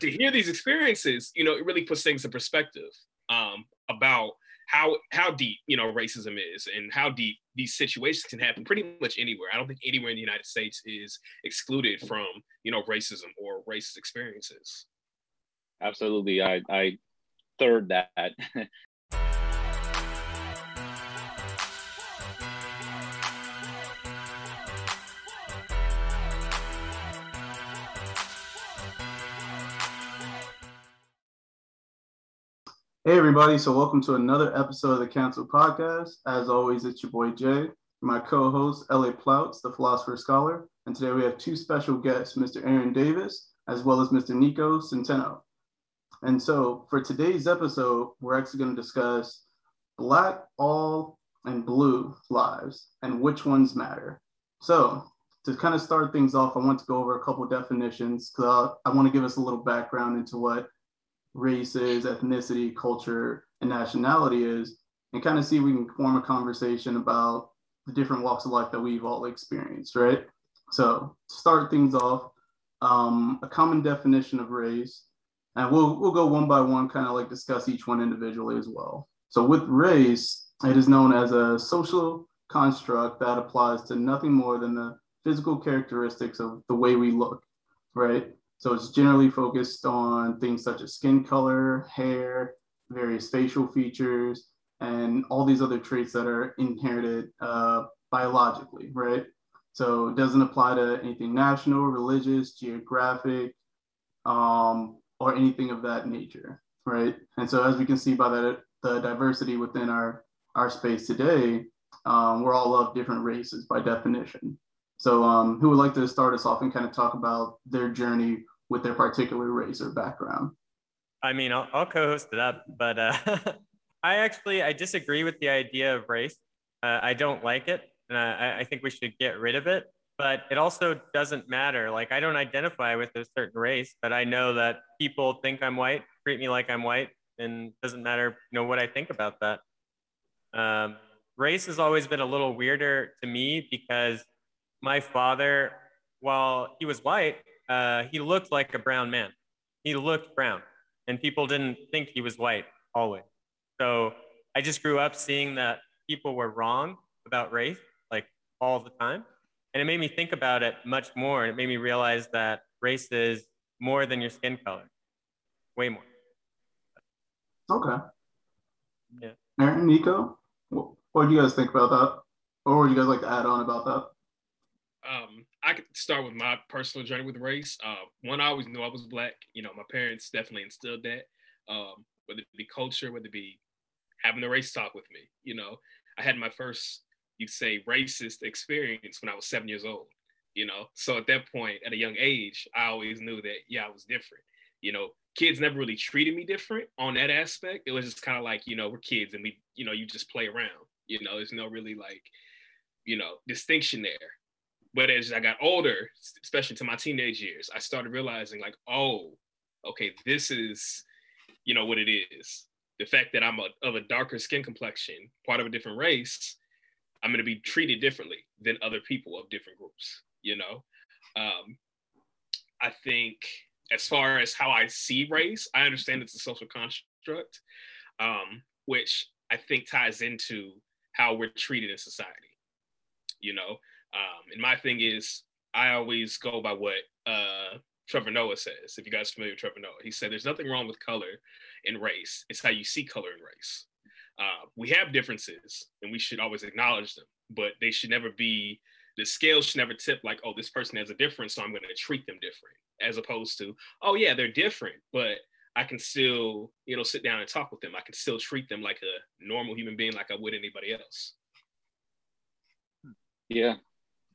to hear these experiences, you know, it really puts things in perspective um, about how how deep you know racism is and how deep these situations can happen pretty much anywhere. I don't think anywhere in the United States is excluded from you know racism or racist experiences. Absolutely, I I third that. Hey, everybody. So, welcome to another episode of the Cancel Podcast. As always, it's your boy Jay, my co host, LA Plouts, the philosopher scholar. And today we have two special guests, Mr. Aaron Davis, as well as Mr. Niko Centeno. And so, for today's episode, we're actually going to discuss Black, all, and blue lives and which ones matter. So, to kind of start things off, I want to go over a couple definitions because I want to give us a little background into what race is, ethnicity, culture, and nationality is, and kind of see if we can form a conversation about the different walks of life that we've all experienced, right? So to start things off, um, a common definition of race, and we'll we'll go one by one, kind of like discuss each one individually as well. So with race, it is known as a social construct that applies to nothing more than the physical characteristics of the way we look, right? So it's generally focused on things such as skin color, hair, various facial features, and all these other traits that are inherited uh, biologically, right? So it doesn't apply to anything national, religious, geographic, um, or anything of that nature, right? And so as we can see by the, the diversity within our, our space today, um, we're all of different races by definition. So, um, who would like to start us off and kind of talk about their journey with their particular race or background? I mean, I'll, I'll co-host it up, but uh, I actually I disagree with the idea of race. Uh, I don't like it, and I, I think we should get rid of it. But it also doesn't matter. Like I don't identify with a certain race, but I know that people think I'm white, treat me like I'm white, and doesn't matter, you know, what I think about that. Um, race has always been a little weirder to me because my father, while he was white, uh, he looked like a brown man. He looked brown, and people didn't think he was white always. So I just grew up seeing that people were wrong about race, like all the time. And it made me think about it much more. And it made me realize that race is more than your skin color, way more. Okay. Yeah. Aaron, Nico, what, what do you guys think about that? Or would you guys like to add on about that? Um, I could start with my personal journey with race. Uh, one, I always knew I was black. You know, my parents definitely instilled that. Um, whether it be culture, whether it be having a race talk with me. You know, I had my first, you say, racist experience when I was seven years old. You know, so at that point, at a young age, I always knew that yeah, I was different. You know, kids never really treated me different on that aspect. It was just kind of like you know we're kids and we you know you just play around. You know, there's no really like you know distinction there but as I got older, especially to my teenage years, I started realizing like, oh, okay, this is, you know, what it is. The fact that I'm a, of a darker skin complexion, part of a different race, I'm going to be treated differently than other people of different groups. You know, um, I think as far as how I see race, I understand it's a social construct, um, which I think ties into how we're treated in society. You know, um, and my thing is, I always go by what uh, Trevor Noah says. If you guys familiar with Trevor Noah, he said there's nothing wrong with color and race. It's how you see color and race. Uh, we have differences, and we should always acknowledge them, but they should never be. The scale should never tip like, oh, this person has a difference, so I'm going to treat them different, as opposed to, oh yeah, they're different, but I can still, you know, sit down and talk with them. I can still treat them like a normal human being, like I would anybody else. Yeah,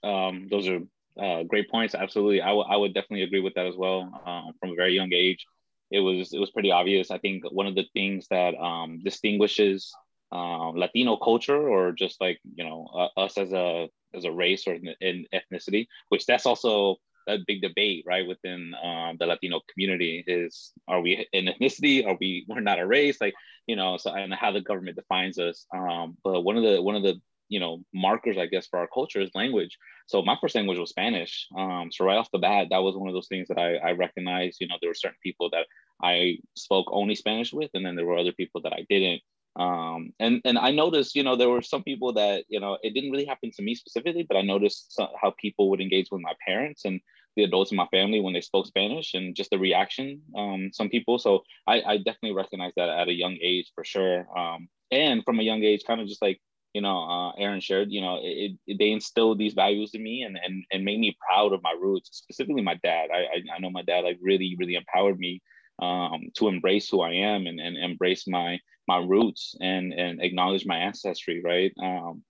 um, those are uh, great points. Absolutely, I, w- I would definitely agree with that as well. Um, from a very young age, it was it was pretty obvious. I think one of the things that um, distinguishes uh, Latino culture, or just like you know uh, us as a as a race or in ethnicity, which that's also a big debate, right, within um, the Latino community is are we an ethnicity? Are we we're not a race? Like you know, so and how the government defines us. Um, but one of the one of the you know markers i guess for our culture is language so my first language was spanish um, so right off the bat that was one of those things that i, I recognized you know there were certain people that i spoke only spanish with and then there were other people that i didn't um, and and i noticed you know there were some people that you know it didn't really happen to me specifically but i noticed how people would engage with my parents and the adults in my family when they spoke Spanish and just the reaction. Um, some people, so I, I definitely recognize that at a young age for sure. Um, and from a young age, kind of just like you know, uh, Aaron shared, you know, it, it, they instilled these values in me and, and and made me proud of my roots, specifically my dad. I, I, I know my dad like really really empowered me um, to embrace who I am and, and embrace my my roots and and acknowledge my ancestry, right? Um,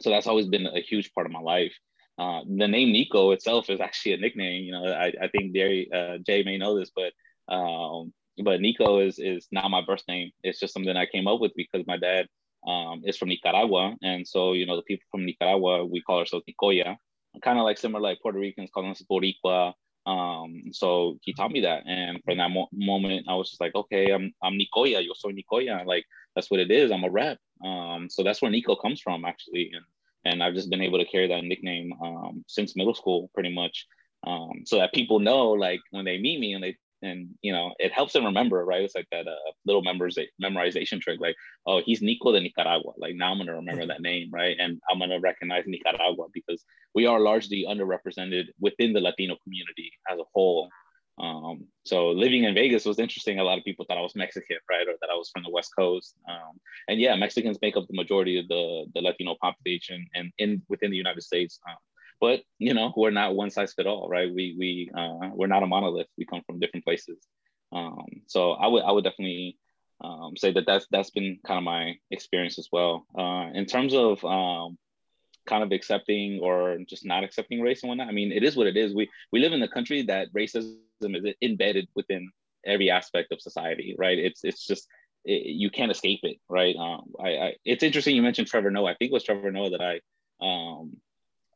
so that's always been a huge part of my life. Uh, the name Niko itself is actually a nickname. You know, I, I think Jerry, uh, Jay may know this, but um, but Niko is is not my birth name. It's just something I came up with because my dad um, is from Nicaragua, and so you know the people from Nicaragua we call ourselves Nicoya, kind of like similar like Puerto Ricans call us Boricua. Um, so he taught me that, and from that mo- moment I was just like, okay, I'm I'm Nicoya, yo soy Nicoya, like that's what it is. I'm a rep. Um, so that's where Niko comes from actually, and and I've just been able to carry that nickname um, since middle school, pretty much, um, so that people know, like when they meet me and they and you know it helps them remember, right? It's like that uh, little members memorization trick, like oh he's Niko de Nicaragua, like now I'm gonna remember that name, right? And I'm gonna recognize Nicaragua because we are largely underrepresented within the Latino community as a whole. Um, so living in Vegas was interesting. A lot of people thought I was Mexican, right, or that I was from the West Coast. Um, and yeah, Mexicans make up the majority of the the Latino population and in within the United States. Um, but you know, we're not one size fit all, right? We we uh, we're not a monolith. We come from different places. Um, so I would I would definitely um, say that that's that's been kind of my experience as well. Uh, in terms of um, kind of accepting or just not accepting race and whatnot. I mean, it is what it is. We we live in a country that racism is embedded within every aspect of society, right? It's it's just it, you can't escape it, right? Um, I, I, it's interesting you mentioned Trevor Noah. I think it was Trevor Noah that I um,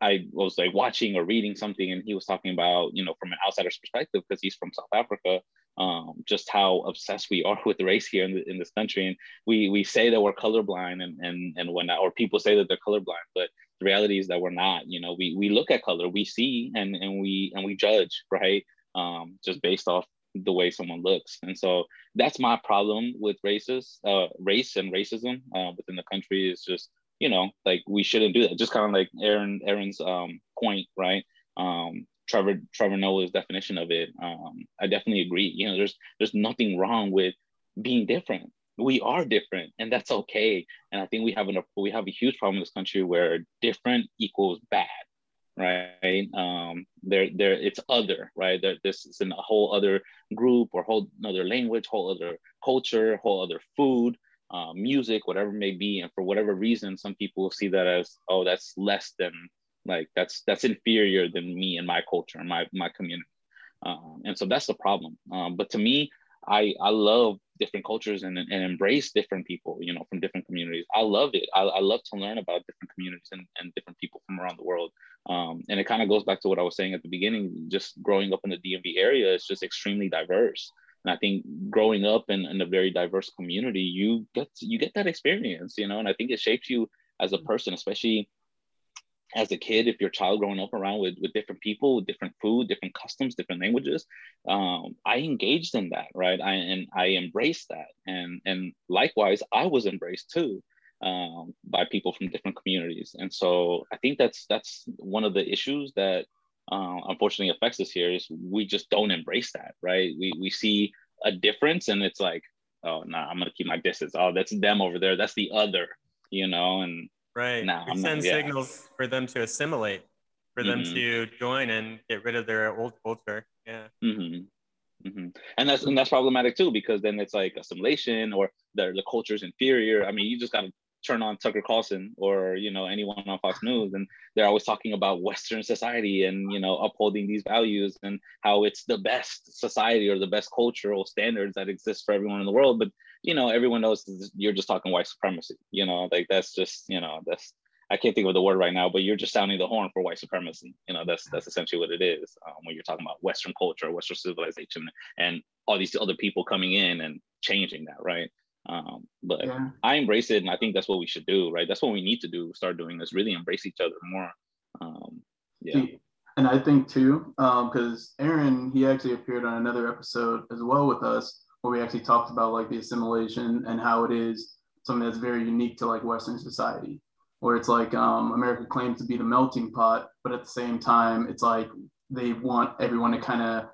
I was like watching or reading something, and he was talking about you know from an outsider's perspective because he's from South Africa, um, just how obsessed we are with race here in, the, in this country, and we we say that we're colorblind and and and whatnot, or people say that they're colorblind, but the reality is that we're not. You know, we we look at color, we see, and and we and we judge, right? Um, just based off the way someone looks, and so that's my problem with races, uh, race and racism uh, within the country is just you know like we shouldn't do that. Just kind of like Aaron Aaron's um, point, right? Um, Trevor Trevor Noah's definition of it. Um, I definitely agree. You know, there's there's nothing wrong with being different we are different and that's okay and i think we have an we have a huge problem in this country where different equals bad right um there there it's other right there, this is in a whole other group or whole another language whole other culture whole other food uh, music whatever may be and for whatever reason some people will see that as oh that's less than like that's that's inferior than me and my culture and my my community um, and so that's the problem um, but to me I I love different cultures and, and embrace different people, you know, from different communities. I love it. I, I love to learn about different communities and, and different people from around the world. Um, and it kind of goes back to what I was saying at the beginning, just growing up in the DMV area is just extremely diverse. And I think growing up in, in a very diverse community, you get you get that experience, you know, and I think it shapes you as a person, especially as a kid, if your child growing up around with, with different people, with different food, different customs, different languages, um, I engaged in that, right? I, and I embraced that. And, and likewise, I was embraced too um, by people from different communities. And so I think that's, that's one of the issues that uh, unfortunately affects us here is we just don't embrace that, right? We, we see a difference and it's like, oh, no, nah, I'm going to keep my distance. Oh, that's them over there. That's the other, you know, and Right. No, we send yeah. signals for them to assimilate, for them mm-hmm. to join and get rid of their old culture. Yeah. Mm-hmm. Mm-hmm. And that's and that's problematic too because then it's like assimilation or the the culture is inferior. I mean, you just got to turn on Tucker Carlson or you know anyone on Fox News, and they're always talking about Western society and you know upholding these values and how it's the best society or the best cultural standards that exist for everyone in the world. But you know, everyone knows you're just talking white supremacy. You know, like that's just, you know, that's I can't think of the word right now, but you're just sounding the horn for white supremacy. You know, that's that's essentially what it is um, when you're talking about Western culture, Western civilization, and all these other people coming in and changing that, right? Um, but yeah. I embrace it, and I think that's what we should do, right? That's what we need to do. Start doing this, really embrace each other more. Um, yeah. And I think too, because um, Aaron, he actually appeared on another episode as well with us, where we actually talked about like the assimilation and how it is something that's very unique to like Western society, where it's like um, America claims to be the melting pot, but at the same time, it's like they want everyone to kind of,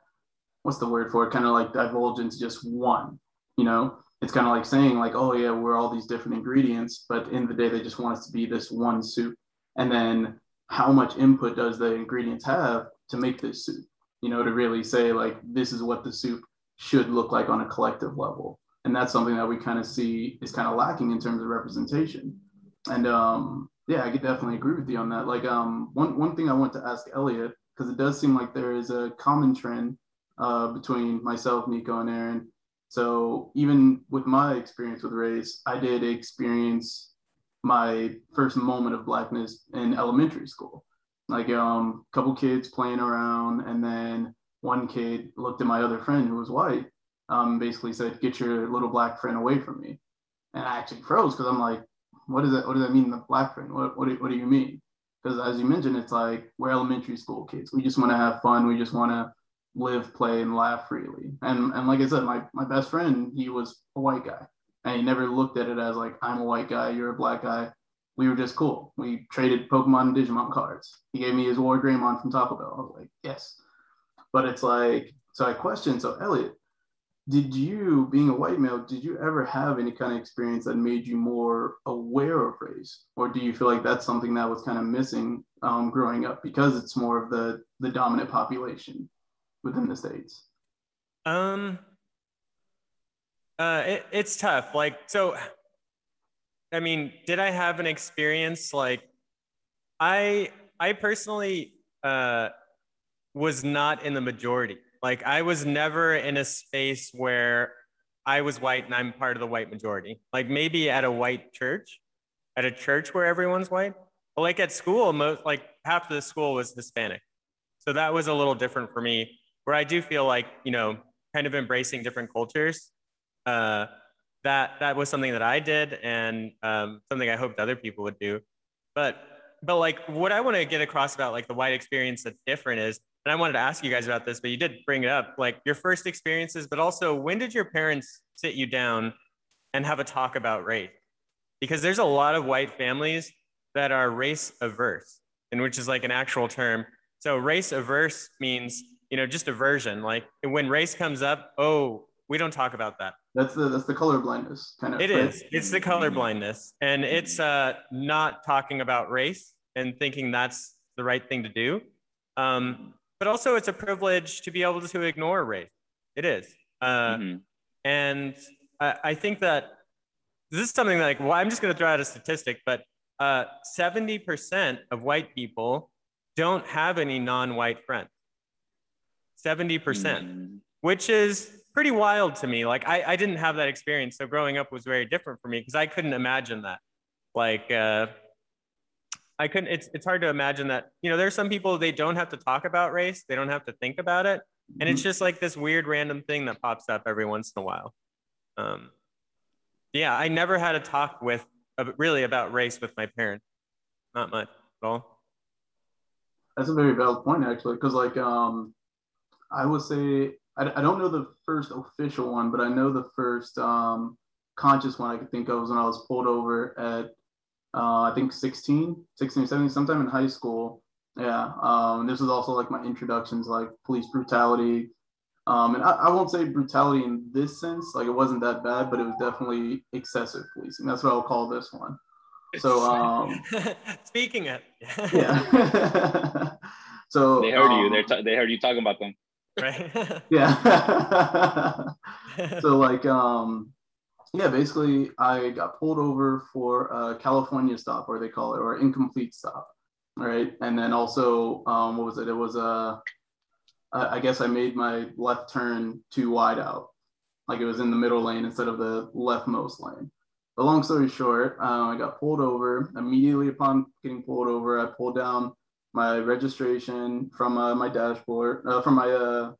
what's the word for it, kind of like divulge into just one, you know? It's kind of like saying like, oh yeah, we're all these different ingredients, but in the day they just want us to be this one soup. And then how much input does the ingredients have to make this soup? You know, to really say like this is what the soup should look like on a collective level. And that's something that we kind of see is kind of lacking in terms of representation. And um, yeah, I could definitely agree with you on that. Like um, one one thing I want to ask Elliott because it does seem like there is a common trend uh, between myself, Niko, and Aaron. So even with my experience with race, I did experience my first moment of blackness in elementary school. Like um, a couple kids playing around, and then one kid looked at my other friend who was white, um, basically said, "Get your little black friend away from me." And I actually froze because I'm like, "What does that? What does that mean, the black friend? What what do, what do you mean?" Because as you mentioned, it's like we're elementary school kids. We just want to have fun. We just want to live, play, and laugh freely. And and like I said, my my best friend, he was a white guy and he never looked at it as like I'm a white guy, you're a black guy. We were just cool. We traded Pokemon and Digimon cards. He gave me his WarGreymon from Taco Bell. I was like, yes. But it's like, so I questioned. So Elliott, did you, being a white male, did you ever have any kind of experience that made you more aware of race, or do you feel like that's something that was kind of missing um, growing up because it's more of the the dominant population within the states? Um, uh, it, it's tough. Like, so, I mean, did I have an experience like I, I personally uh, was not in the majority. Like, I was never in a space where I was white and I'm part of the white majority. Like, maybe at a white church, at a church where everyone's white. But like at school, most like half of the school was Hispanic. So that was a little different for me, where I do feel like, you know, kind of embracing different cultures uh, that that was something that I did and um, something I hoped other people would do. But but like what I want to get across about like the white experience that's different is, and I wanted to ask you guys about this, but you did bring it up, like your first experiences, but also when did your parents sit you down and have a talk about race? Because there's a lot of white families that are race averse, and which is like an actual term. So race averse means you know just aversion. Like when race comes up, oh, we don't talk about that. That's the that's the color blindness kind of. It right? is. It's the color blindness, and it's uh, not talking about race and thinking that's the right thing to do. Um, but also, it's a privilege to be able to ignore race. It is, uh, mm-hmm. and I, I, think that this is something that, like, well, I'm just going to throw out a statistic, but uh, 70% of white people don't have any non-white friends. 70%, mm-hmm. which is pretty wild to me. Like I, I didn't have that experience. So growing up was very different for me because I couldn't imagine that. Like uh, I couldn't, it's, it's hard to imagine that, you know, there's some people, they don't have to talk about race. They don't have to think about it. And it's mm-hmm. just like this weird random thing that pops up every once in a while. Um, yeah, I never had a talk with uh, really about race with my parents. Not much at all. That's a very valid point, actually, because like um, I would say I, I don't know the first official one, but I know the first um, conscious one I could think of was when I was pulled over at uh, I think 16, 16 or 17, sometime in high school. Yeah. Um, this was also like my introductions, like police brutality. Um, and I, I, won't say brutality in this sense, like it wasn't that bad, but it was definitely excessive policing. That's what I'll call this one. So, um, speaking of, yeah. so they heard um, you. They're t- they heard you talking about them right? yeah. so like um yeah, basically I got pulled over for a California stop, or they call it, or incomplete stop. Right. And then also, um, what was it? It was a, I guess I made my left turn too wide out. Like it was in the middle lane instead of the leftmost lane. But long story short, um, I got pulled over. Immediately upon getting pulled over, I pulled down my registration from uh, my dashboard, uh, from my uh,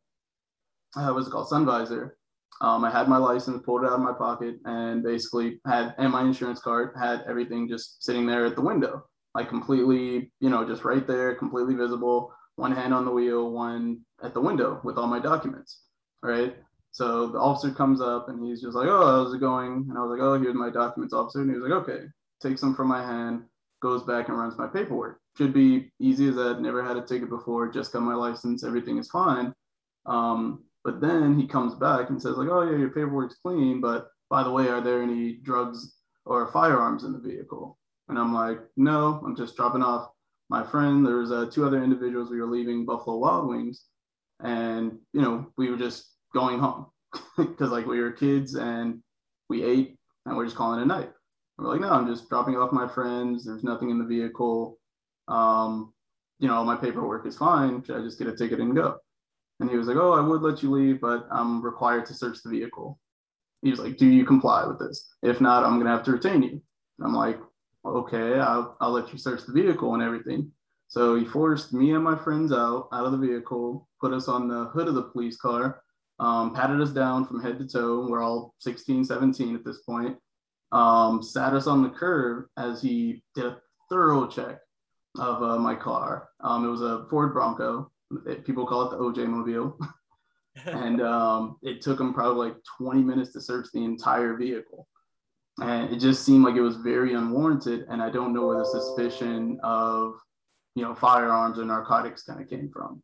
uh, what's it called, sun visor, Um, I had my license, pulled it out of my pocket, and basically had and my insurance card had everything just sitting there at the window, like completely, you know, just right there, completely visible. One hand on the wheel, one at the window with all my documents. Right. So the officer comes up and he's just like, "Oh, how's it going?" And I was like, "Oh, here's my documents, officer." And he was like, "Okay." Takes them from my hand, goes back and runs my paperwork. Should be easy as that. Never had a ticket before. Just got my license. Everything is fine. Um, but then he comes back and says like, "Oh yeah, your paperwork's clean, but by the way, are there any drugs or firearms in the vehicle?" And I'm like, "No, I'm just dropping off my friend. There's uh, two other individuals. We were leaving Buffalo Wild Wings, and you know, we were just going home because like we were kids and we ate and we're just calling it a night. We're like, no, I'm just dropping off my friends. There's nothing in the vehicle. Um, you know, my paperwork is fine. Should I just get a ticket and go? And he was like, oh, I would let you leave, but I'm required to search the vehicle. He was like, do you comply with this? If not, I'm going to have to retain you. And I'm like, okay, I'll, I'll let you search the vehicle and everything. So he forced me and my friends out, out of the vehicle, put us on the hood of the police car, um, patted us down from head to toe. We're all 16, 17 at this point. Um, sat us on the curb as he did a thorough check of uh, my car. Um, it was a Ford Bronco. It, people call it the OJ Mobile. and um, it took him probably like 20 minutes to search the entire vehicle. And it just seemed like it was very unwarranted. And I don't know where the suspicion of, you know, firearms or narcotics kind of came from.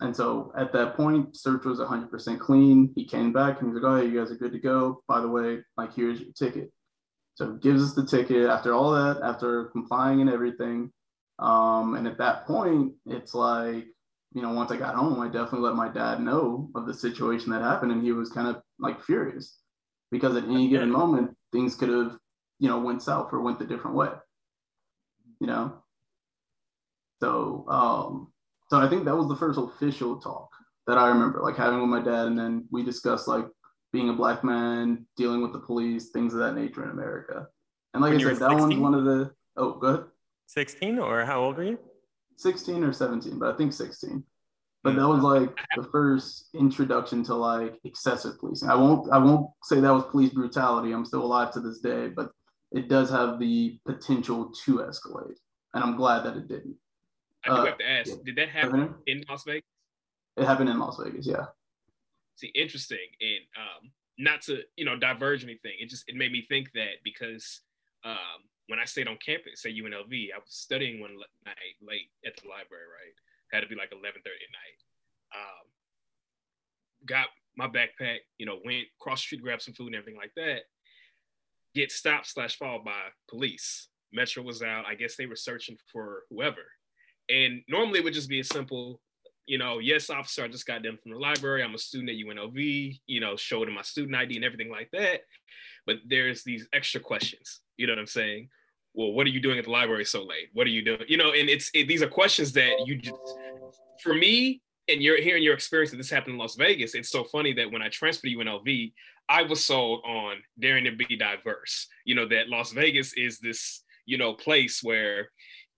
And so at that point, search was 100% clean. He came back and he's like, oh, you guys are good to go. By the way, like, here's your ticket. So gives us the ticket after all that, after complying and everything. Um, and at that point, it's like, you know, once I got home, I definitely let my dad know of the situation that happened. And he was kind of like furious because at any given moment, things could have, you know, went south or went the different way, you know? So, um, so I think that was the first official talk that I remember, like having with my dad, and then we discussed like being a black man, dealing with the police, things of that nature in America. And like when I said, that one's one of the. Oh, go ahead. 16 or how old were you? 16 or 17, but I think 16. But that was like the first introduction to like excessive policing. I won't I won't say that was police brutality. I'm still alive to this day, but it does have the potential to escalate. And I'm glad that it didn't. I do uh, have to ask, yeah. did that happen in Las Vegas? It happened in Las Vegas, yeah. See, interesting, and um, not to you know diverge anything. It just it made me think that because um, when I stayed on campus at UNLV, I was studying one night late at the library. Right, had to be like eleven thirty at night. Um, got my backpack, you know, went cross street, grabbed some food and everything like that. Get stopped slash followed by police. Metro was out. I guess they were searching for whoever. And normally it would just be a simple, you know, yes, officer, I just got done from the library. I'm a student at UNLV, you know, showed him my student ID and everything like that. But there's these extra questions, you know what I'm saying? Well, what are you doing at the library so late? What are you doing? You know, and it's it, these are questions that you just, for me, and you're hearing your experience that this happened in Las Vegas. It's so funny that when I transferred to UNLV, I was sold on daring to be diverse. You know, that Las Vegas is this, you know, place where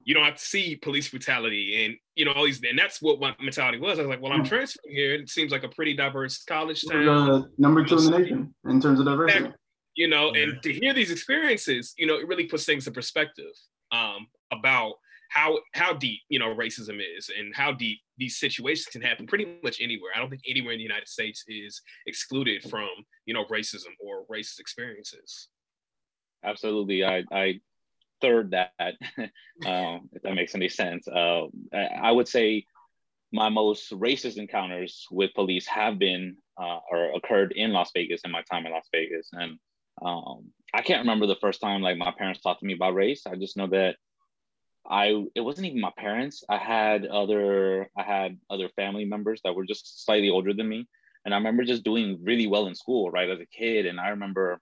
you don't have to see police brutality and you know all these and that's what my mentality was. I was like, well, I'm hmm. transferring here. It seems like a pretty diverse college town. Uh, number two in the nation in terms of diversity. You know, and to hear these experiences, you know, it really puts things in perspective um, about how how deep you know racism is and how deep these situations can happen pretty much anywhere. I don't think anywhere in the United States is excluded from you know racism or racist experiences. Absolutely, I I third that, um, if that makes any sense. Uh, I would say my most racist encounters with police have been uh, or occurred in Las Vegas in my time in Las Vegas. And um, I can't remember the first time like my parents talked to me about race. I just know that I it wasn't even my parents. I had other I had other family members that were just slightly older than me. And I remember just doing really well in school, right, as a kid. And I remember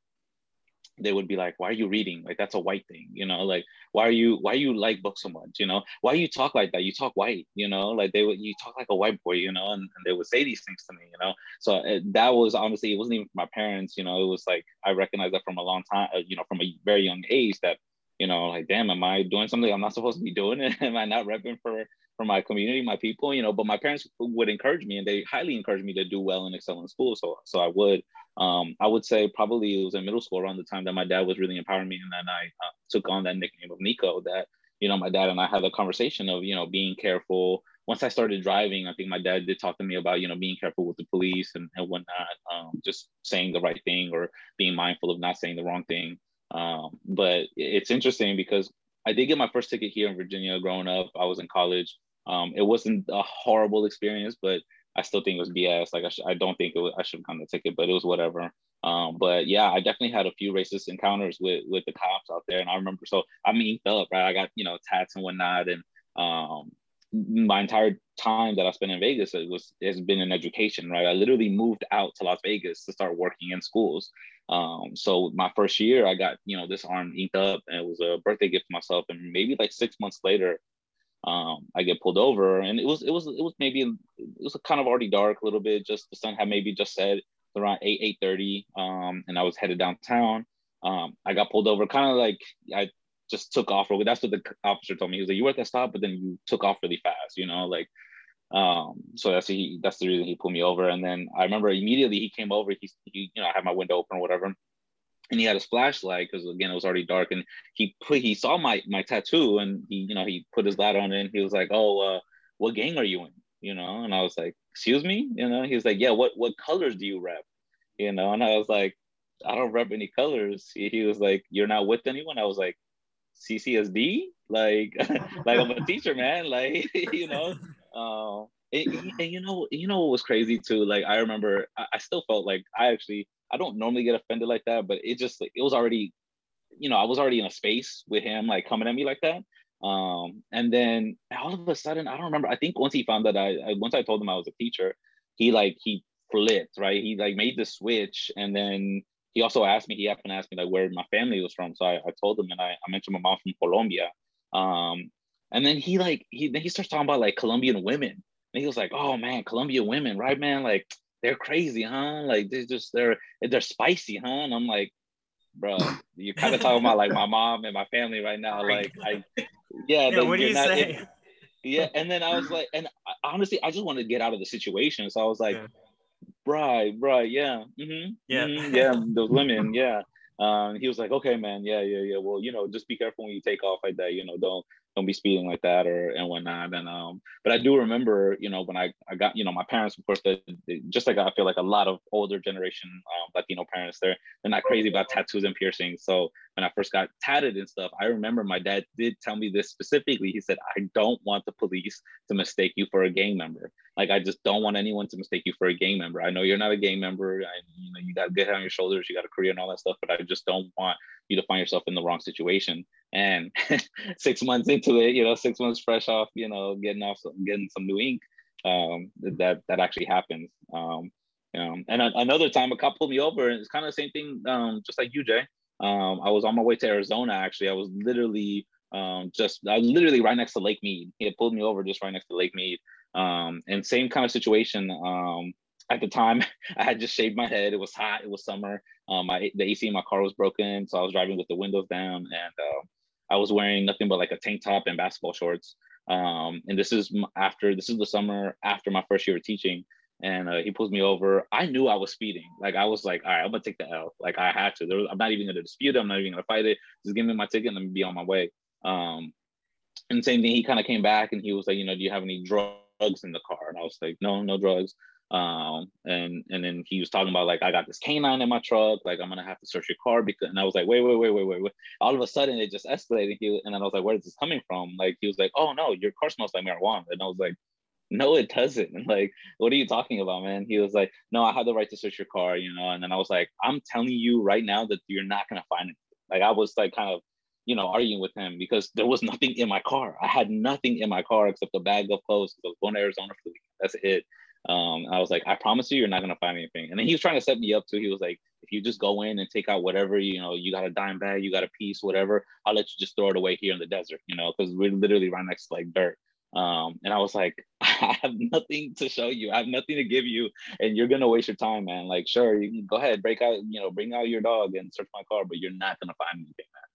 they would be like why are you reading? Like that's a white thing you know? Like why are you why you like books so much you know? Why you talk like that? You talk white you know? Like they would you talk like a white boy you know? And, and they would say these things to me you know? So it, that was honestly it wasn't even my parents you know? It was like i recognized that from a long time uh, you know from a very young age that you know, like, damn, am I doing something I'm not supposed to be doing? am I not repping for for my community, my people? You know, but my parents would encourage me, and they highly encouraged me to do well and excel in school. So so I would. Um, I would say probably it was in middle school around the time that my dad was really empowering me, and then I uh, took on that nickname of Niko. That you know, my dad and I had a conversation of you know being careful. Once I started driving, I think my dad did talk to me about you know being careful with the police and, and whatnot, um, just saying the right thing or being mindful of not saying the wrong thing. Um, but it's interesting because I did get my first ticket here in Virginia growing up. I was in college. Um, it wasn't a horrible experience, but I still think it was BS. Like I, sh- I don't think was, I should have gotten the ticket, but it was whatever. Um, but yeah, I definitely had a few racist encounters with with the cops out there, and I remember. So I mean, up, right? I got you know tats and whatnot, and um, my entire time that I spent in Vegas it was has been in education, right? I literally moved out to Las Vegas to start working in schools. Um, so my first year, I got you know this arm inked up, and it was a birthday gift for myself. And maybe like six months later, um, I get pulled over, and it was it was it was maybe it was kind of already dark a little bit. Just the sun had maybe just set around eight eight thirty, um, and I was headed downtown. Um, I got pulled over, kind of like I just took off. That's what the officer told me. He was like, "You were at the stop, but then you took off really fast," you know, like um, so that's he that's the reason he pulled me over. And then I remember immediately he came over. He, he you know I had my window open or whatever, and he had his flashlight because again it was already dark. And he put he saw my my tattoo and he you know he put his light on it. and he was like, "Oh, uh, what gang are you in?" You know, and I was like, "Excuse me," you know. He was like, "Yeah, what what colors do you rep?" You know, and I was like, "I don't rep any colors." He, he was like, "You're not with anyone?" I was like, "CCSD." Like, like I'm a teacher, man. Like, you know, um, and, and, you know, you know what was crazy too? Like I remember, I, I, still felt like I actually, I don't normally get offended like that, but it just it was already, you know, I was already in a space with him like coming at me like that. Um, and then all of a sudden, I don't remember. I think once he found that I, I once I told him I was a teacher, he like he flipped, right? He like made the switch, and then he also asked me. He happened to ask me like where my family was from, so I, I told him, and I, I mentioned my mom from Colombia. Um, and then he like he then he starts talking about like Colombian women. And he was like, "Oh man, Colombian women, right, man? Like they're crazy, huh? Like they just they're they're spicy, huh?" And I'm like, "Bro, you're kind of talking about like my mom and my family right now. Like I, yeah. yeah what do you not, say? It, yeah, and then I was like, and honestly, I just wanted to get out of the situation. So I was like, yeah. "Right, right, yeah, mm-hmm, yeah, mm-hmm, yeah, those women, yeah." Um, he was like, "Okay, man, yeah, yeah, yeah. Well, you know, just be careful when you take off like that. You know, don't don't be speeding like that or and whatnot. And um, but I do remember, you know, when I, I got, you know, my parents, of course, they, they, just like I feel like a lot of older generation um, Latino parents, they're they're not crazy about tattoos and piercings. So when I first got tatted and stuff, I remember my dad did tell me this specifically. He said, "I don't want the police to mistake you for a gang member. Like I just don't want anyone to mistake you for a gang member. I know you're not a gang member. I, you know, you got good head on your shoulders, you got a career and all that stuff, but I just don't want you to find yourself in the wrong situation." And six months into it, you know, six months fresh off, you know, getting off, getting some new ink, um, that that actually happens. Um, you know, and a, another time, a cop pulled me over, and it's kind of the same thing, um, just like you, Jay. Um, I was on my way to Arizona. Actually, I was literally um, just I was literally right next to Lake Mead. He had pulled me over just right next to Lake Mead. Um, and same kind of situation. Um, at the time, I had just shaved my head. It was hot. It was summer. Um, my the AC in my car was broken, so I was driving with the windows down, and uh, I was wearing nothing but like a tank top and basketball shorts. Um, and this is after this is the summer after my first year of teaching. And uh, he pulls me over. I knew I was speeding. Like I was like, all right, I'm gonna take the L. Like I had to. Was, I'm not even gonna dispute it. I'm not even gonna fight it. Just give me my ticket and let me be on my way. Um, and same thing. He kind of came back and he was like, you know, do you have any drugs in the car? And I was like, no, no drugs um and and then he was talking about like i got this canine in my truck like i'm gonna have to search your car because and i was like wait wait wait wait wait, wait. all of a sudden it just escalated he, and then i was like where is this coming from like he was like oh no your car smells like marijuana and i was like no it doesn't. Like what are you talking about man? He was like no i have the right to search your car you know? And then i was like i'm telling you right now that you're not gonna find it. Like i was like kind of you know arguing with him because there was nothing in my car. I had nothing in my car except a bag of clothes i was going to arizona for the week that's it. Um, I was like, I promise you, you're not gonna find anything. And then he was trying to set me up too. He was like, if you just go in and take out whatever, you know, you got a dime bag, you got a piece, whatever, I'll let you just throw it away here in the desert, you know, because we're literally right next to like dirt. Um, and I was like, I have nothing to show you. I have nothing to give you, and you're gonna waste your time, man. Like, sure, you can go ahead, break out, you know, bring out your dog and search my car, but you're not gonna find anything, man.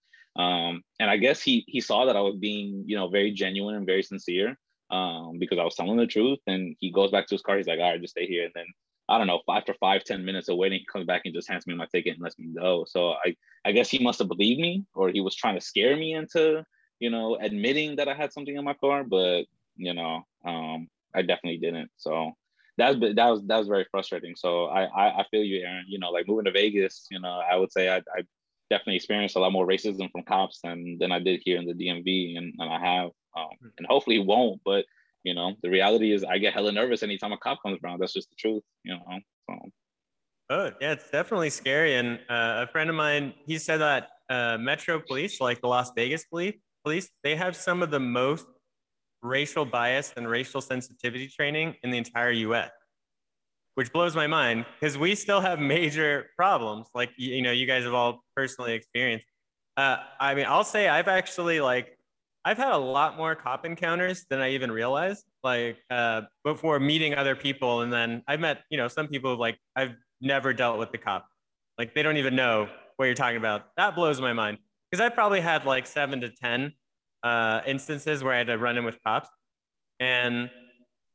Um, and I guess he he saw that I was being, you know, very genuine and very sincere um, because I was telling the truth. And he goes back to his car. He's like, all right, just stay here. And then I don't know, five five ten minutes of waiting, he comes back and just hands me my ticket and lets me go. So I, I guess he must have believed me or he was trying to scare me into, you know, admitting that I had something in my car. But, you know, um, I definitely didn't. So that's that was that was very frustrating. So I, I, I feel you, Aaron. You know, like moving to Vegas, you know, I would say I, I definitely experienced a lot more racism from cops than than I did here in the DMV, and, and I have, um, hmm. and hopefully won't. But you know, the reality is I get hella nervous anytime a cop comes around. That's just the truth, you know. So. Oh yeah, it's definitely scary. And uh, a friend of mine, he said that uh, Metro Police, like the Las Vegas police, police, they have some of the most racial bias and racial sensitivity training in the entire U.S which blows my mind because we still have major problems like you, you know you guys have all personally experienced. Uh, i mean i'll say i've actually like i've had a lot more cop encounters than i even realized like uh, before meeting other people. And then i've met you know some people like i've never dealt with the cop. Like they don't even know what you're talking about. That blows my mind because i probably had like seven to ten uh, instances where i had to run in with cops and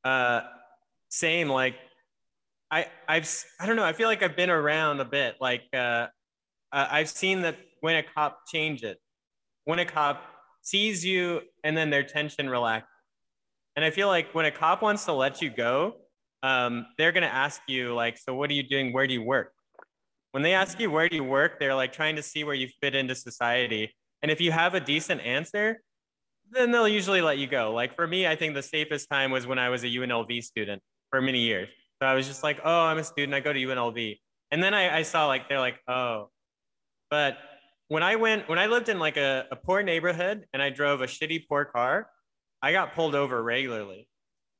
uh, same like I I've I don't know. I feel like I've been around a bit. Like uh, I've seen that when a cop changes, when a cop sees you and then their tension relaxes, and I feel like when a cop wants to let you go, um, they're gonna ask you like, so what are you doing? Where do you work? When they ask you where do you work, they're like trying to see where you fit into society. And if you have a decent answer, then they'll usually let you go. Like for me, I think the safest time was when I was a UNLV student for many years so I was just like, oh, I'm a student. I go to UNLV. And then I, I saw like, they're like, oh. But when I went, when I lived in like a, a poor neighborhood and I drove a shitty poor car, I got pulled over regularly.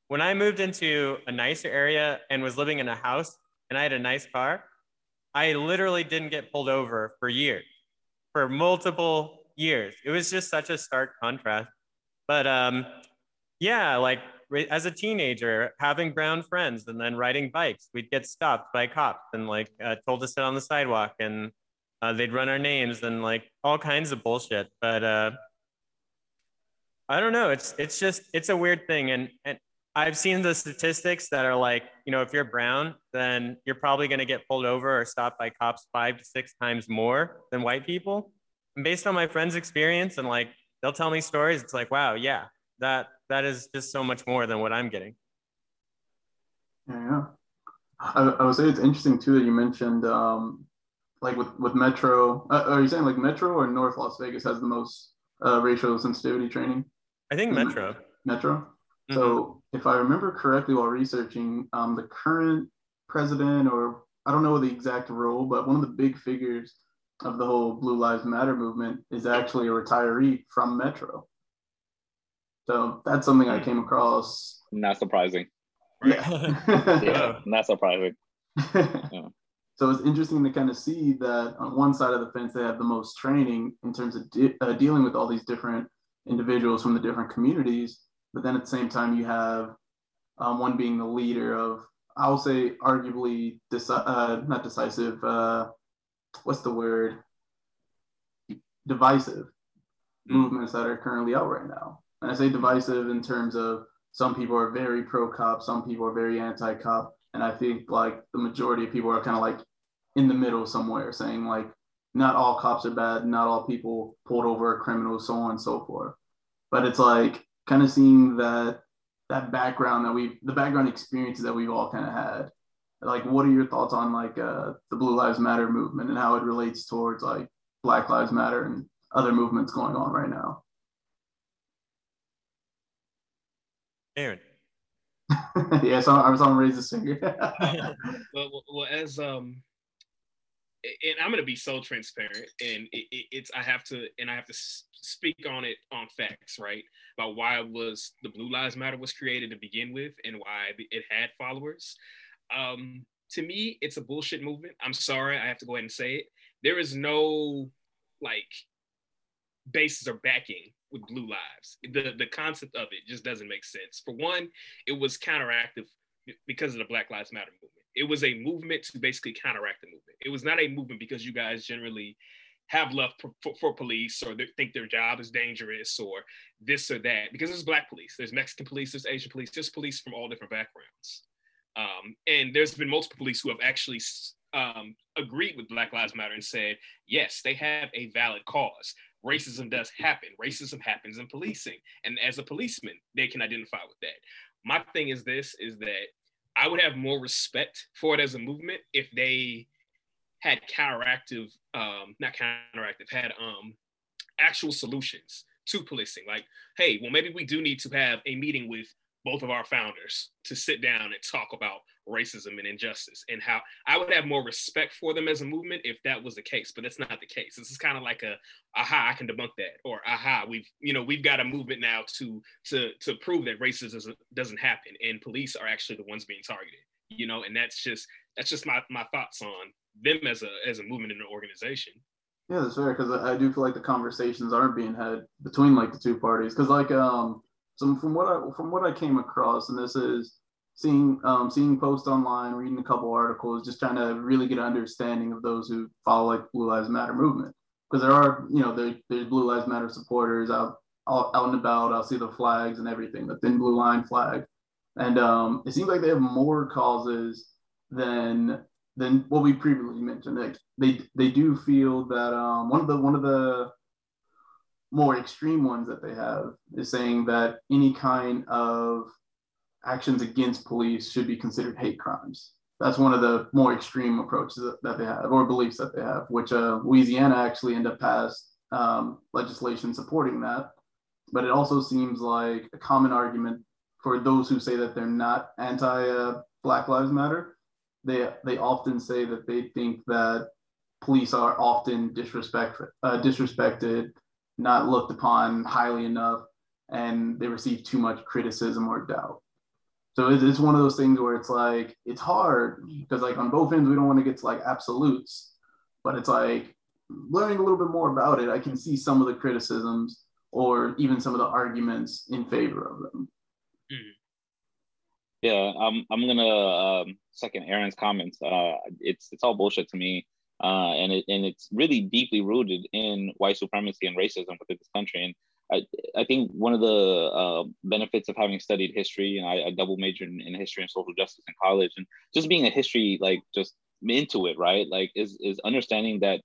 When I moved into a nicer area and was living in a house and I had a nice car, I literally didn't get pulled over for years, for multiple years. It was just such a stark contrast. But um, yeah, like as a teenager having brown friends and then riding bikes we'd get stopped by cops and like uh, told to sit on the sidewalk and uh, they'd run our names and like all kinds of bullshit but uh, i don't know it's it's just it's a weird thing and and i've seen the statistics that are like you know if you're brown then you're probably going to get pulled over or stopped by cops five to six times more than white people and based on my friends experience and like they'll tell me stories it's like wow yeah that that is just so much more than what I'm getting. Yeah, I, I would say it's interesting too that you mentioned um, like with with Metro. Uh, are you saying like Metro or North Las Vegas has the most uh, racial sensitivity training? I think Metro. Metro. Mm-hmm. So if I remember correctly while researching, um, the current president or I don't know the exact role, but one of the big figures of the whole Blue Lives Matter movement is actually a retiree from Metro. So that's something I came across. Not surprising. Yeah. yeah, not surprising. Yeah. So it's interesting to kind of see that on one side of the fence, they have the most training in terms of de- uh, dealing with all these different individuals from the different communities. But then at the same time, you have um, one being the leader of, I'll say, arguably, deci- uh, not decisive, uh, what's the word? Divisive mm-hmm. movements that are currently out right now. And I say divisive in terms of some people are very pro cop, some people are very anti cop. And I think like the majority of people are kind of like in the middle somewhere saying like, not all cops are bad, not all people pulled over are criminals, so on and so forth. But it's like kind of seeing that that background that we the background experiences that we've all kind of had. Like, what are your thoughts on like uh, the Blue Lives Matter movement and how it relates towards like Black Lives Matter and other movements going on right now? Aaron. yeah, so I was on raise his finger. well, well, as um, and I'm gonna be so transparent, and it, it, it's I have to, and I have to speak on it on facts, right? About why it was the Blue Lives Matter was created to begin with, and why it had followers. Um, to me, it's a bullshit movement. I'm sorry, I have to go ahead and say it. There is no like basis or backing with blue lives. The the concept of it just doesn't make sense. For one, it was counteractive because of the Black Lives Matter movement. It was a movement to basically counteract the movement. It was not a movement because you guys generally have love for, for, police or think their job is dangerous or this or that because there's black police. There's mexican police there's asian police there's police from all different backgrounds. Um, and there's been multiple police who have actually um, agreed with black lives matter and said yes they have a valid cause. Racism does happen. Racism happens in policing. And as a policeman they can identify with that. My thing is this is that i would have more respect for it as a movement if they had counteractive, um, not counteractive, had um, actual solutions to policing. Like, hey, well, maybe we do need to have a meeting with both of our founders to sit down and talk about racism and injustice and how I would have more respect for them as a movement if that was the case, but that's not the case. This is kind of like a aha, I can debunk that, or aha, we've you know we've got a movement now to to to prove that racism doesn't, doesn't happen and police are actually the ones being targeted. You know, and that's just that's just my my thoughts on them as a as a movement in an organization. Yeah, that's right. because I do feel like the conversations aren't being had between like the two parties. Because like um, so from what I from what I came across, and this is seeing um, seeing posts online, reading a couple articles, just trying to really get an understanding of those who follow like Blue Lives Matter movement. Because there are you know there, there's Blue Lives Matter supporters out out and about. I'll see the flags and everything, the thin blue line flag, and um, it seems like they have more causes than than what we previously mentioned. Like they they do feel that um, one of the one of the more extreme ones that they have is saying that any kind of actions against police should be considered hate crimes. That's one of the more extreme approaches that, they have or beliefs that they have, which uh, Louisiana actually ended up passed um, legislation supporting that. But it also seems like a common argument for those who say that they're not anti uh, Black Lives Matter they they often say that they think that police are often disrespect, uh, disrespected, not looked upon highly enough, and they receive too much criticism or doubt. So it's one of those things where it's like it's hard because like on both ends we don't want to get to like absolutes, but it's like learning a little bit more about it. I can see some of the criticisms or even some of the arguments in favor of them. Mm-hmm. Yeah, I'm I'm gonna um, second Aaron's comments. Uh, it's it's all bullshit to me, uh, and it and it's really deeply rooted in white supremacy and racism within this country. And I I think one of the uh, benefits of having studied history, and I, I double majored in, in, history and social justice in college, and just being a history like just into it, right? Like is is understanding that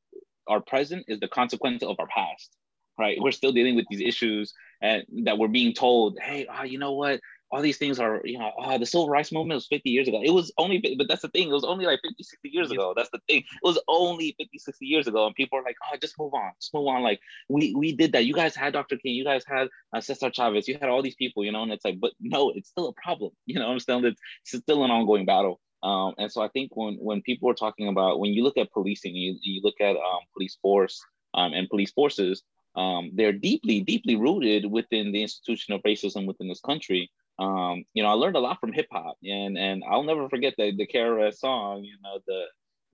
our present is the consequence of our past right? We're still dealing with these issues and that we're being told, hey, oh, you know what? All these things are, you know, oh, the civil rights movement was 50 years ago. It was only, but that's the thing. It was only like 50, 60 years ago. That's the thing. It was only 50, 60 years ago. And people are like, oh, just move on. Just move on. Like, we we did that. You guys had Dr. King. You guys had uh, Cesar Chavez. You had all these people, you know, and it's like, but no, it's still a problem. You know, I'm still, it's, it's still an ongoing battle. Um, and so I think when when people are talking about, when you look at policing, you, you look at um, police force um, and police forces, um, they're deeply, deeply rooted within the institution of racism within this country um, you know, I learned a lot from hip hop, and and I'll never forget the the KRS song, you know, the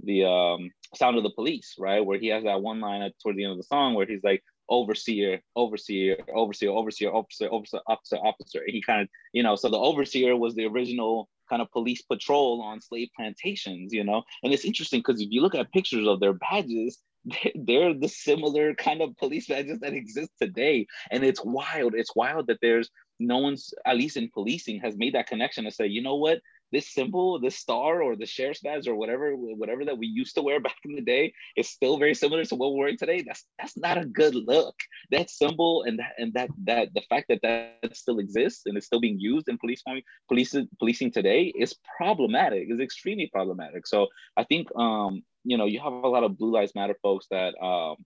the um, sound of the police, right, where he has that one line at toward the end of the song where he's like overseer, overseer, overseer, overseer, officer, officer, officer, officer. He kind of, you know, so the overseer was the original kind of police patrol on slave plantations, you know, and it's interesting because if you look at pictures of their badges, they're the similar kind of police badges that exist today. And it's wild it's wild that there's no one's at least in policing has made that connection to say you know what? This symbol this star or the sheriff's badge or whatever whatever that we used to wear back in the day is still very similar to what we're wearing today. That's that's not a good look. That symbol and that and that that the fact that that still exists and is still being used in police police policing today is problematic is extremely problematic. So i think um you know you have a lot of blue lives matter folks that um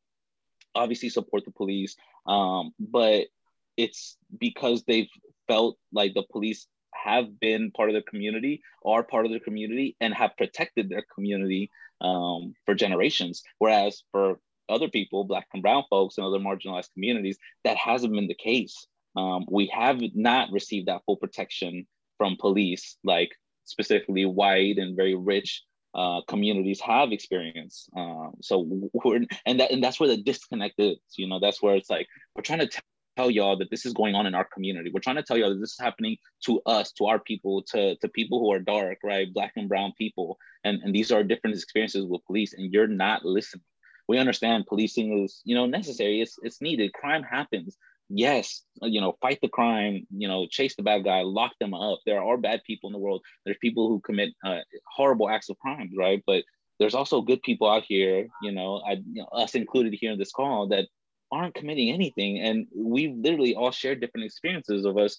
obviously support the police um but it's because they've felt like the police have been part of the community, are part of the community, and have protected their community um, for generations. Whereas for other people, Black and Brown folks and other marginalized communities, that hasn't been the case. Um, we have not received that full protection from police, like specifically white and very rich uh, communities have experienced. Um, so we're and that and that's where the disconnect is. You know, that's where it's like we're trying to tell y'all that this is going on in our community. We're trying to tell y'all that this is happening to us, to our people, to, to people who are dark, right? Black and brown people. And, and these are different experiences with police, and you're not listening. we understand policing is you know necessary it's it's needed crime happens yes you know fight the crime you know chase the bad guy lock them up there are bad people in the world there's people who commit uh, horrible acts of crime right but there's also good people out here you know I, you know, us included here in this call that aren't committing anything and we literally all share different experiences of us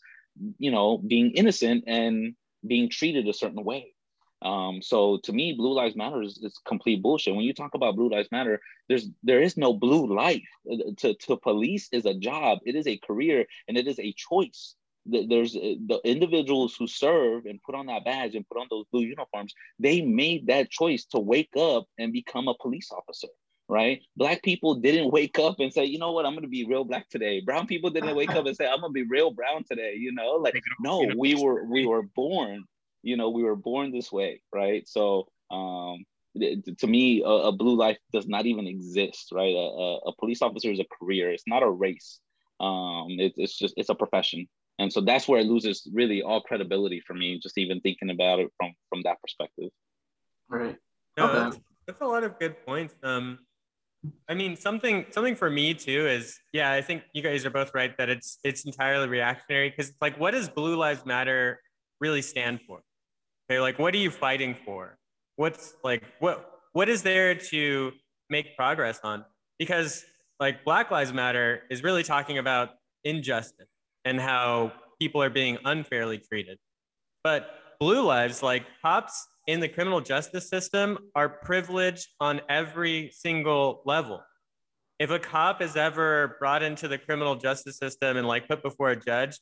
you know being innocent and being treated a certain way um, so to me, blue lives matter is, is, complete bullshit. When you talk about blue lives matter, there's there is no blue life. To, to police is a job, it is a career, and it is a choice. There's the individuals who serve and put on that badge and put on those blue uniforms. They made that choice to wake up and become a police officer right? Black people didn't wake up and say, you know what, I'm gonna be real black today. Brown people didn't wake up and say, I'm gonna be real brown today. You know, like no, we were we were born you know we were born this way right? So um to me a, a blue life does not even exist right? A, a, police officer is a career. It's not a race. Um it, it's just it's a profession. And so that's where it loses really all credibility for me just even thinking about it from from that perspective. Right. No, okay. that's, that's a lot of good points. Um I mean, something something for me too is yeah. I think you guys are both right that it's it's entirely reactionary because it's like, what does Blue Lives Matter really stand for? Okay, like what are you fighting for? What's like what what is there to make progress on? Because like Black Lives Matter is really talking about injustice and how people are being unfairly treated. But blue lives, like cops in the criminal justice system, are privileged on every single level. If a cop is ever brought into the criminal justice system and like put before a judge,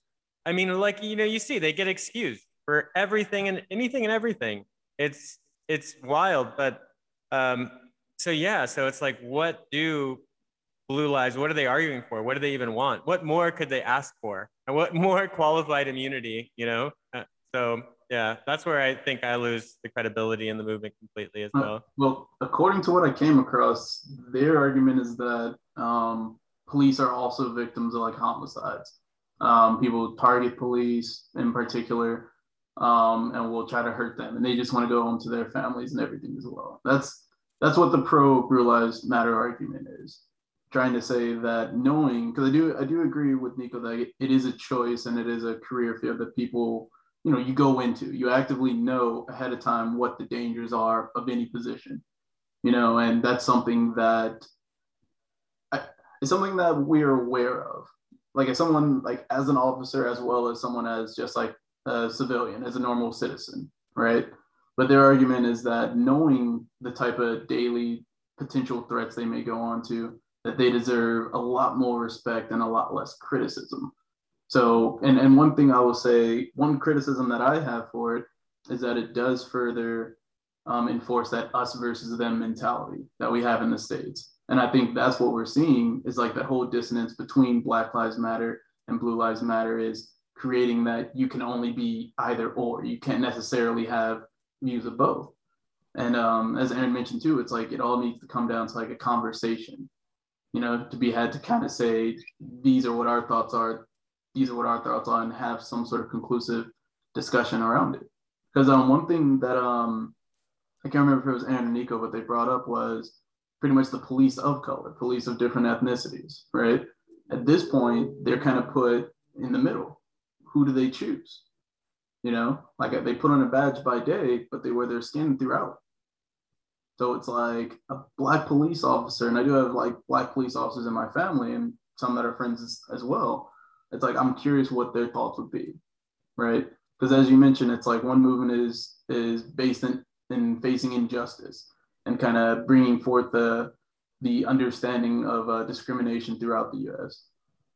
I mean, like, you know, you see they get excused for everything and anything and everything. It's it's wild, but um, so yeah, so it's like, what do blue lives? What are they arguing for? What do they even want? What more could they ask for? And what more qualified immunity? You know, uh, so yeah, that's where I think I lose the credibility in the movement completely as well. Uh, well, according to what I came across, their argument is that um, police are also victims of like homicides. Um, people target police in particular um, and will try to hurt them, and they just want to go home to their families and everything as well. That's that's what the pro Blue Lives Matter argument is, trying to say that knowing because I do I do agree with Niko that it is a choice and it is a career field that people you know you go into you actively know ahead of time what the dangers are of any position you know and that's something that it's something that we're aware of like as someone like as an officer as well as someone as just like a civilian, as a normal citizen, right? But their argument is that knowing the type of daily potential threats they may go on to, that they deserve a lot more respect and a lot less criticism. So, and, and one thing I will say, one criticism that I have for it is that it does further um, enforce that us versus them mentality that we have in the States. And I think that's what we're seeing is like the whole dissonance between Black Lives Matter and Blue Lives Matter is creating that you can only be either or. You can't necessarily have views of both. And um, as Aaron mentioned too, it's like it all needs to come down to like a conversation, you know, to be had to kind of say, these are what our thoughts are, these are what our thoughts are, and have some sort of conclusive discussion around it. Because um, one thing that um, I can't remember if it was Aaron and Niko, but they brought up was pretty much the police of color, police of different ethnicities, right? At this point, they're kind of put in the middle who do they choose? You know, like they put on a badge by day, but they wear their skin throughout. So it's like a black police officer, and I do have like black police officers in my family and some that are friends as, as well. It's like I'm curious what their thoughts would be, right? Because as you mentioned, it's like one movement is is based in, in facing injustice and kind of bringing forth the the understanding of uh, discrimination throughout the U.S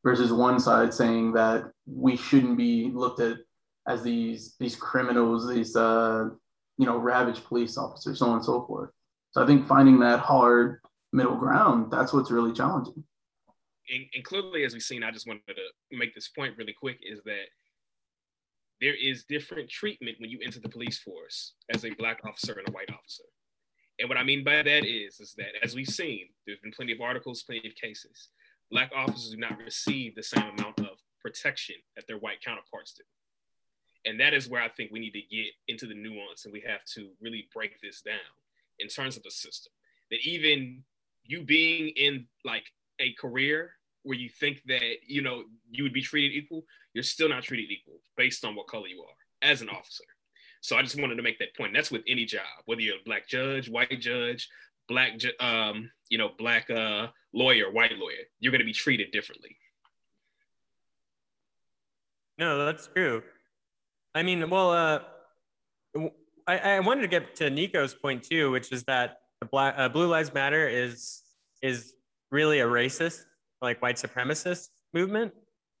versus one side saying that we shouldn't be looked at as these these criminals, these uh, you know ravaged police officers, so on and so forth. So I think finding that hard middle ground, that's what's really challenging. And, and clearly, as we've seen, I just wanted to make this point really quick: is that there is different treatment when you enter the police force as a black officer and a white officer. And what I mean by that is, is that as we've seen, there's been plenty of articles, plenty of cases black officers do not receive the same amount of protection that their white counterparts do. And that is where I think we need to get into the nuance and we have to really break this down in terms of the system. That even you being in like a career where you think that you know you would be treated equal, you're still not treated equal based on what color you are as an officer. So I just wanted to make that point. That's with any job, whether you're a black judge, white judge, black, um, you know, black uh, lawyer, white lawyer, you're going to be treated differently. No, that's true. I mean, well, uh, I, I wanted to get to Niko's point too, which is that the black uh, Blue Lives Matter is is really a racist, like white supremacist movement,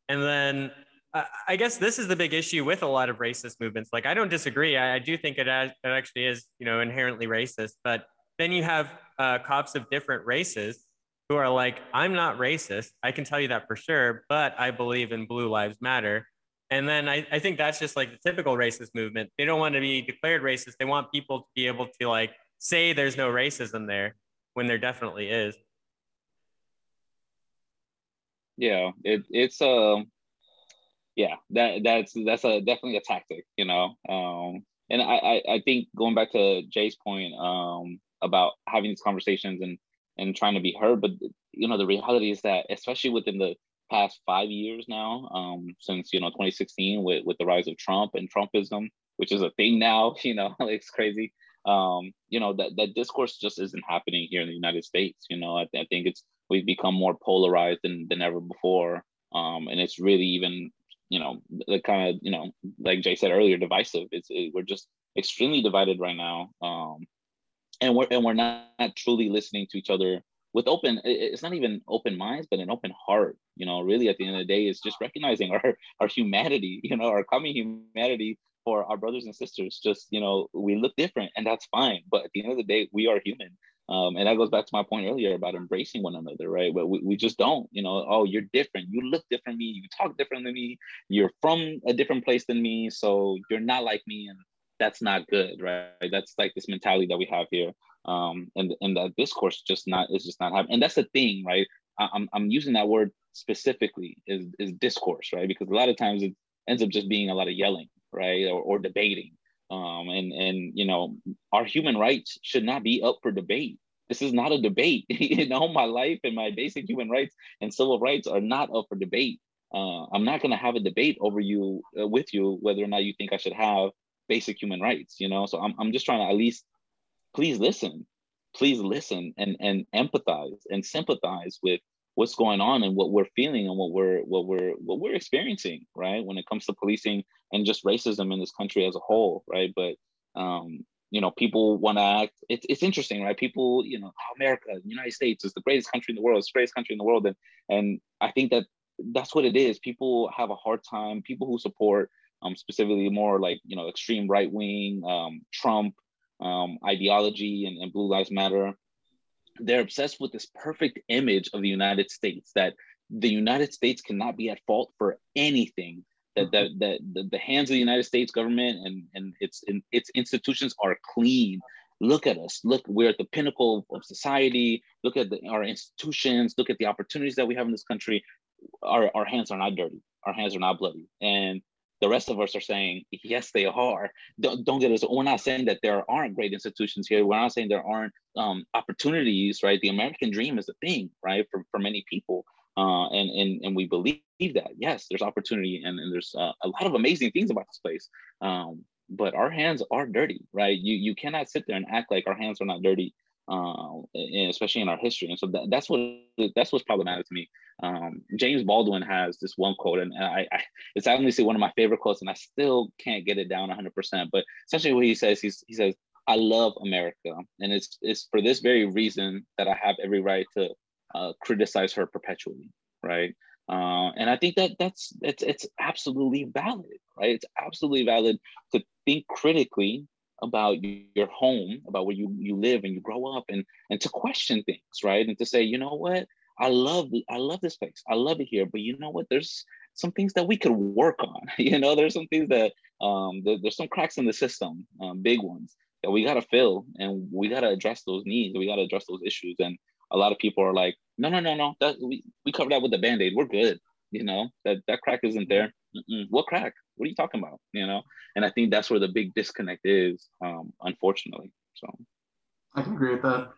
and then uh, I guess this is the big issue with a lot of racist movements. Like, I don't disagree. I, I do think it, it actually is, you know, inherently racist. But then you have uh, cops of different races who are like, I'm not racist. I can tell you that for sure, but I believe in Blue Lives Matter. And then I, I think that's just like the typical racist movement. They don't want to be declared racist. They want people to be able to like say there's no racism there when there definitely is. Yeah, it, it's um yeah, that that's that's a definitely a tactic, you know. Um and I, I, I think going back to Jay's point um about having these conversations and and trying to be heard, but you know, the reality is that especially within the past five years now, um, since you know 2016 with with the rise of Trump and Trumpism, which is a thing now. You know, it's crazy. Um, you know that that discourse just isn't happening here in the United States. You know, I, I think it's we've become more polarized than than ever before, um, and it's really even you know the kind of you know like Jay said earlier, divisive. It's it, we're just extremely divided right now, um, and we're and we're not, not truly listening to each other with open it's not even open minds but an open heart you know really at the end of the day it's just recognizing our our humanity you know our common humanity for our brothers and sisters. Just you know we look different and that's fine. But at the end of the day we are human um, and that goes back to my point earlier about embracing one another right but we, we just don't you know oh you're different you look different than me you talk different than me you're from a different place than me so you're not like me and that's not good right that's like this mentality that we have here um, and and that discourse just not is just not happening. And that's the thing, right? I, I'm I'm using that word specifically is is discourse, right? Because a lot of times it ends up just being a lot of yelling, right, or, or debating. Um, and and you know our human rights should not be up for debate. This is not a debate. you know, my life and my basic human rights and civil rights are not up for debate. Uh, I'm not going to have a debate over you uh, with you whether or not you think I should have basic human rights. You know, so I'm I'm just trying to at least please listen please listen and and empathize and sympathize with what's going on and what we're feeling and what we're what we're what we're experiencing right? When it comes to policing and just racism in this country as a whole right? But um you know people want to act it's, it's interesting right? People you know america the united states is the greatest country in the world it's the greatest country in the world and and i think that that's what it is. People have a hard time people who support um specifically more like you know extreme right wing um trump um, ideology and, and Blue Lives Matter, they're obsessed with this perfect image of the United States that the United States cannot be at fault for anything. That, that, mm-hmm. that the, the hands of the United States government and, and its in, its institutions are clean. Look at us. Look, we're at the pinnacle of society. Look at the, our institutions. Look at the opportunities that we have in this country. Our, our hands are not dirty. Our hands are not bloody. And the rest of us are saying yes they are. Don't, don't get us we're not saying that there aren't great institutions here. We're not saying there aren't um, opportunities right? The american dream is a thing right for, for many people uh, and, and and we believe that. Yes there's opportunity and, and there's uh, a lot of amazing things about this place um, but our hands are dirty right? You you cannot sit there and act like our hands are not dirty uh, especially in our history. And so that, that's what that's what's problematic to me. Um, James Baldwin has this one quote, and I, I it's obviously one of my favorite quotes, and I still can't get it down 100%. But essentially, what he says, he's, he says, "I love America, and it's it's for this very reason that I have every right to uh, criticize her perpetually." Right. Uh, and I think that that's it's it's absolutely valid, right? It's absolutely valid to think critically about your home, about where you, you live and you grow up and, and to question things, right? And to say, you know what, I love, I love this place. I love it here, but you know what, there's some things that we could work on. you know, there's some things that, um, there, there's some cracks in the system, um, big ones that we got to fill and we got to address those needs. We got to address those issues. And a lot of people are like, no, no, no, no, that we, we covered that with the band-aid. We're good. You know, that, that crack isn't there. Mm-mm. What crack? What are you talking about? You know, and I think that's where the big disconnect is, um, unfortunately. So, I can agree with that.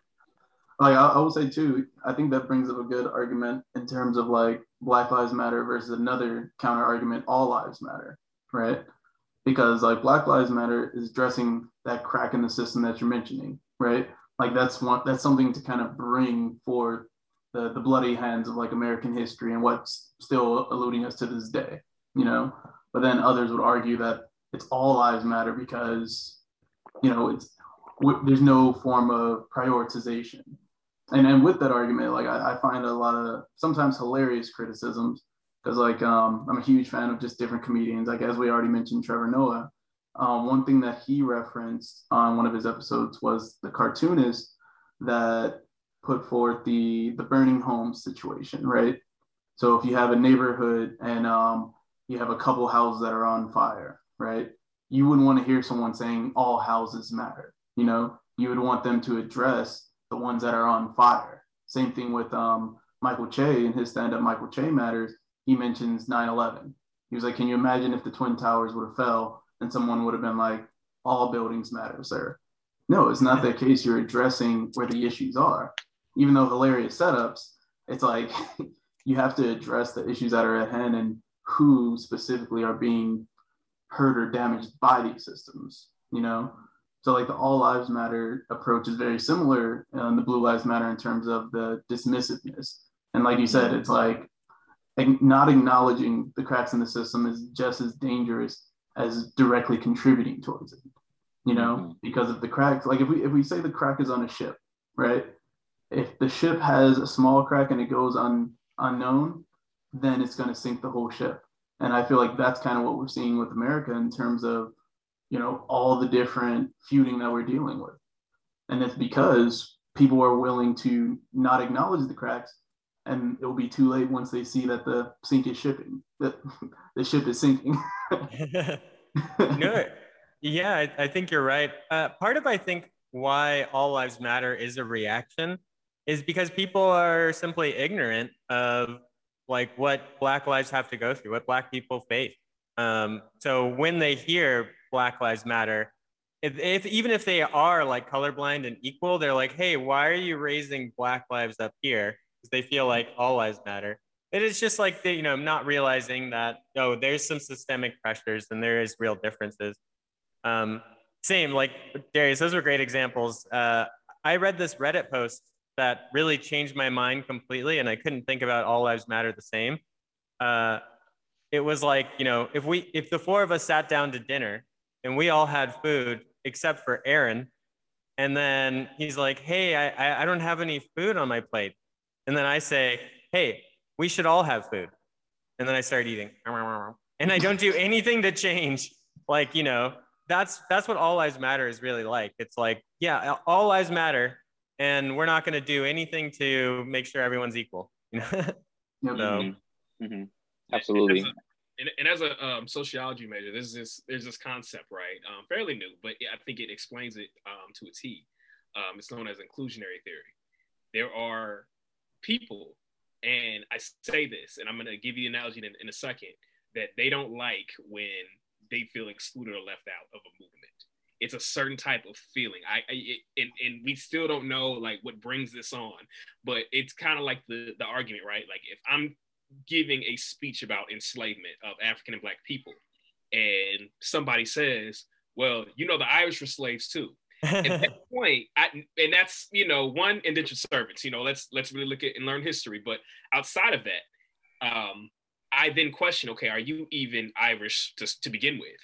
Oh, like I, I will say too, I think that brings up a good argument in terms of like Black Lives Matter versus another counter argument, all lives matter, right? Because like Black Lives Matter is addressing that crack in the system that you're mentioning, right? Like that's one that's something to kind of bring forth the the bloody hands of like American history and what's still eluding us to this day, you know. But then others would argue that it's all lives matter because, you know, it's there's no form of prioritization. And then with that argument, like I, I find a lot of sometimes hilarious criticisms because like um, I'm a huge fan of just different comedians. Like as we already mentioned, Trevor Noah. Um, one thing that he referenced on one of his episodes was the cartoonist that put forth the the burning home situation, right? So if you have a neighborhood and um, you have a couple houses that are on fire, right? You wouldn't want to hear someone saying all houses matter. You know, you would want them to address the ones that are on fire. Same thing with um, Michael Che in his stand-up Michael Che Matters. He mentions 9/11. He was like, "Can you imagine if the twin towers would have fell and someone would have been like, all buildings matter, sir?" No, it's not the case. You're addressing where the issues are even though hilarious setups, it's like you have to address the issues that are at hand and who specifically are being hurt or damaged by these systems, you know? So like the all lives matter approach is very similar in the blue lives matter in terms of the dismissiveness. And like you said, it's like not acknowledging the cracks in the system is just as dangerous as directly contributing towards it, you know, mm-hmm. because of the cracks. Like if we if we say the crack is on a ship, right? if the ship has a small crack and it goes un, unknown, then it's going to sink the whole ship. And I feel like that's kind of what we're seeing with America in terms of, you know, all the different feuding that we're dealing with. And it's because people are willing to not acknowledge the cracks and it'll be too late once they see that the sink is shipping, that the ship is sinking. no, yeah, I, I, think you're right. Uh, part of, I think, why all lives matter is a reaction is because people are simply ignorant of like what black lives have to go through what black people face um, so when they hear black lives matter. If, if even if they are like colorblind and equal they're like hey why are you raising black lives up here? Because they feel like all lives matter. It is just like they, you know not realizing that oh there's some systemic pressures and there is real differences. Um, same like darius those were great examples. Uh, i read this reddit post that really changed my mind completely and i couldn't think about all lives matter the same. Uh, it was like you know if we if the four of us sat down to dinner and we all had food except for aaron and then he's like hey i i don't have any food on my plate and then i say hey we should all have food and then i start eating and i don't do anything to change like you know that's that's what all lives matter is really like it's like yeah all lives matter and we're not going to do anything to make sure everyone's equal. You know? so, mm-hmm. Mm-hmm. Absolutely. And, and, as a um, sociology major, there's this there's this concept, right? Um, fairly new, but I think it explains it um, to a T. Um, it's known as inclusionary theory. There are people, and I say this, and I'm going to give you the analogy in, in a second, that they don't like when they feel excluded or left out of a movement it's a certain type of feeling. I, I it, and, and we still don't know like what brings this on, but it's kind of like the the argument, right? Like if I'm giving a speech about enslavement of African and Black people, and somebody says, "Well, you know, the Irish were slaves too." At that point, I, and that's you know one indentured servants. You know, let's let's really look at and learn history. But outside of that, um, I then question, okay, are you even Irish to, to begin with?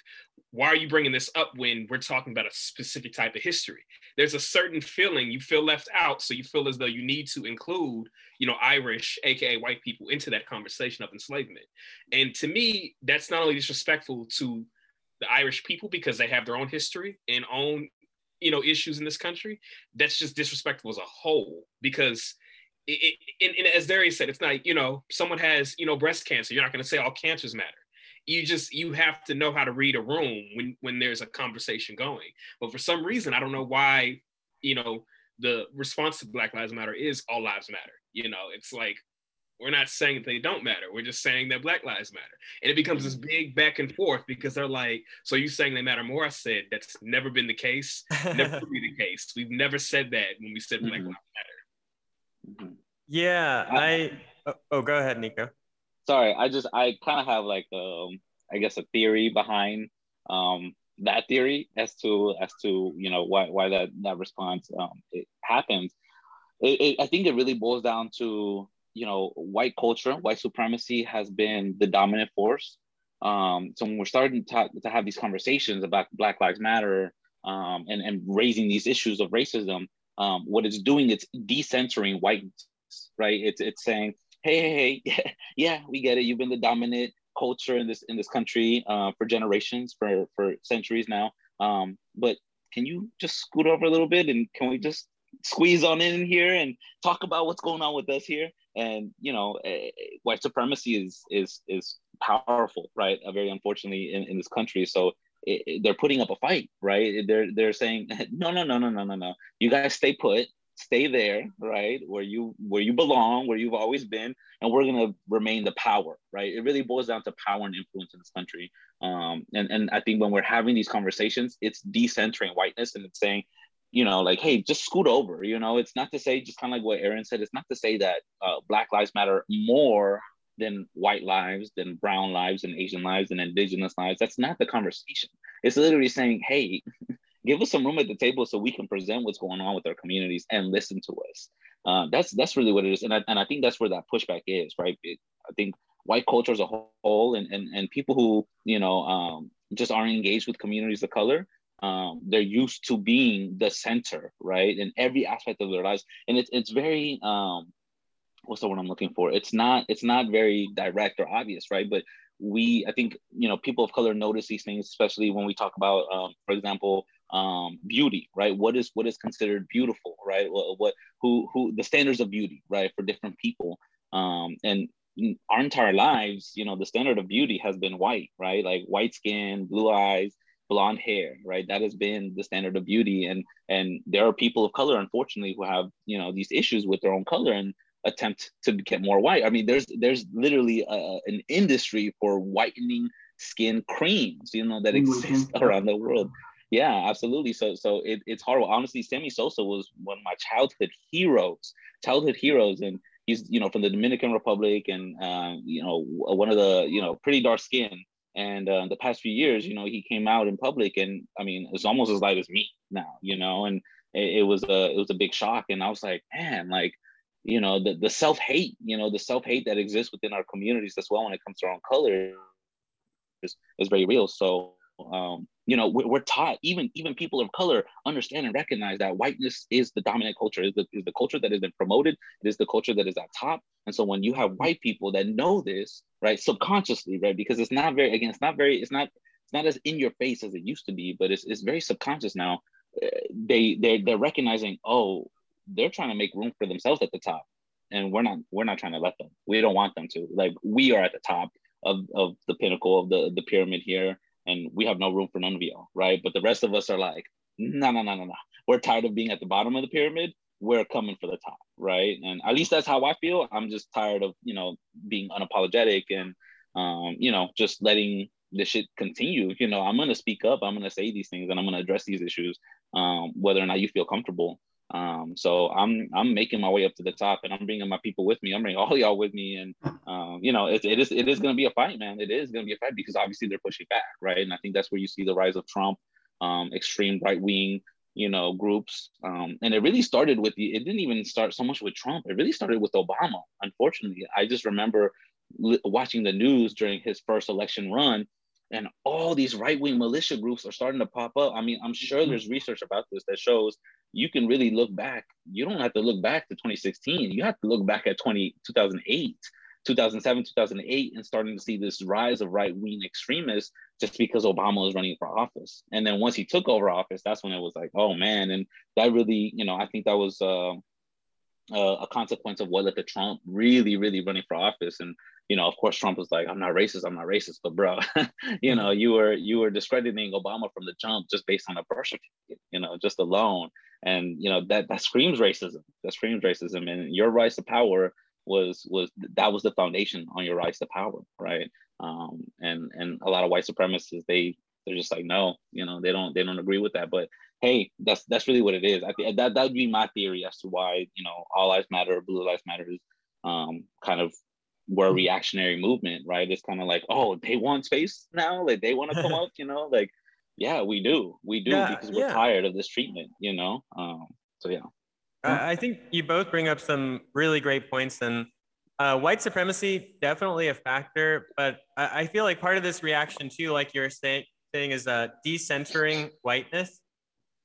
why are you bringing this up when we're talking about a specific type of history there's a certain feeling you feel left out so you feel as though you need to include you know irish aka white people into that conversation of enslavement and to me that's not only disrespectful to the irish people because they have their own history and own you know issues in this country that's just disrespectful as a whole because it, it, and, as Darius said, it's not, you know, someone has, you know, breast cancer. You're not going to say all cancers matter. You just you have to know how to read a room when when there's a conversation going. But for some reason i don't know why you know the response to black lives matter is all lives matter. You know it's like we're not saying they don't matter we're just saying that black lives matter. And it becomes this big back and forth because they're like so you saying they matter more? I said that's never been the case. Never be the case. We've never said that when we said black mm-hmm. lives matter Yeah, I. Oh, oh, go ahead, Niko. Sorry, I just I kind of have like um I guess a theory behind um that theory as to as to you know why why that that response um it happens. It, it, I think it really boils down to you know white culture, white supremacy has been the dominant force. Um, so when we're starting to, to have these conversations about Black Lives Matter um, and and raising these issues of racism, um, what it's doing, it's decentering white right? It's it's saying, hey, hey, hey, yeah, we get it. You've been the dominant culture in this in this country uh, for generations, for for centuries now. Um, but can you just scoot over a little bit and can we just squeeze on in here and talk about what's going on with us here? And you know, uh, white supremacy is is is powerful, right? Uh, very unfortunately in, in this country. So it, they're putting up a fight, right? They're they're saying, no, no, no, no, no, no, no. You guys stay put stay there right where you where you belong where you've always been and we're to remain the power right it really boils down to power and influence in this country um, and and i think when we're having these conversations it's decentering whiteness and it's saying you know like hey just scoot over you know it's not to say just kind of like what aaron said it's not to say that uh, black lives matter more than white lives than brown lives and asian lives and indigenous lives that's not the conversation it's literally saying hey give us some room at the table so we can present what's going on with our communities and listen to us. Uh, that's that's really what it is, and I, and I think that's where that pushback is, right? It, I think white culture as a whole, and and and people who you know um, just aren't engaged with communities of color, um, they're used to being the center, right, in every aspect of their lives, and it's it's very um, what's the word I'm looking for? It's not it's not very direct or obvious, right? But we I think you know people of color notice these things, especially when we talk about, um, for example, um, beauty, right? What is what is considered beautiful, right? What, what who who the standards of beauty, right, for different people, um, and our entire lives, you know, the standard of beauty has been white, right? Like white skin, blue eyes, blonde hair, right? That has been the standard of beauty, and and there are people of color, unfortunately, who have you know these issues with their own color and attempt to get more white. I mean, there's there's literally a, an industry for whitening skin creams, you know, that exist around the world. Yeah, absolutely. So so it, it's horrible. Honestly, Sammy Sosa was one of my childhood heroes, childhood heroes, and he's you know from the Dominican Republic, and uh, you know one of the you know pretty dark skin. And uh, the past few years, you know, he came out in public, and I mean, it's almost as light as me now, you know, and it, it was a it was a big shock, and I was like, man, like you know the, the self-hate you know the self-hate that exists within our communities as well when it comes to our own color is, is very real. So um, you know we're, we're, taught even even people of color understand and recognize that whiteness is the dominant culture is the, is the culture that has been promoted it is the culture that is at top. And so when you have white people that know this right subconsciously right because it's not very again it's not very it's not it's not as in your face as it used to be but it's, it's very subconscious now uh, they they they're recognizing oh they're trying to make room for themselves at the top and we're not we're not trying to let them we don't want them to like we are at the top of, of the pinnacle of the, the pyramid here and we have no room for none of y'all, right? But the rest of us are like, no, no, no, no, no. We're tired of being at the bottom of the pyramid. We're coming for the top, right? And at least that's how I feel. I'm just tired of, you know, being unapologetic and, um, you know, just letting this shit continue. You know, I'm gonna speak up. I'm gonna say these things, and I'm gonna address these issues, um, whether or not you feel comfortable. Um, so I'm I'm making my way up to the top, and I'm bringing my people with me. I'm bringing all y'all with me, and um, you know, it, it is it is going to be a fight, man. It is going to be a fight because obviously they're pushing back, right? And I think that's where you see the rise of Trump, um, extreme right wing, you know, groups. Um, and it really started with the. It didn't even start so much with Trump. It really started with Obama. Unfortunately, I just remember watching the news during his first election run and all these right-wing militia groups are starting to pop up. I mean, I'm sure mm-hmm. there's research about this that shows you can really look back. You don't have to look back to 2016. You have to look back at 20, 2008, 2007, 2008, and starting to see this rise of right-wing extremists just because Obama was running for office. And then once he took over office, that's when it was like, oh man. And that really, you know, I think that was uh, uh, a consequence of what led to Trump really, really running for office. And you know, of course, Trump was like, "I'm not racist. I'm not racist." But bro, you know, you were you were discrediting Obama from the jump just based on a birth you know, just alone, and you know that that screams racism. That screams racism. And your rise to power was was that was the foundation on your rise to power, right? Um, and and a lot of white supremacists they they're just like no, you know, they don't they don't agree with that. But hey, that's that's really what it is. I think that that would be my theory as to why you know all lives matter, blue lives matter is um, kind of were a mm-hmm. reactionary movement, right? It's kind of like, oh, they want space now, like they want to come up, you know, like yeah, we do, we do yeah, because we're yeah. tired of this treatment, you know. Um, so yeah. I think you both bring up some really great points, and uh, white supremacy definitely a factor, but I, I, feel like part of this reaction too, like you're saying, saying is uh, decentering whiteness.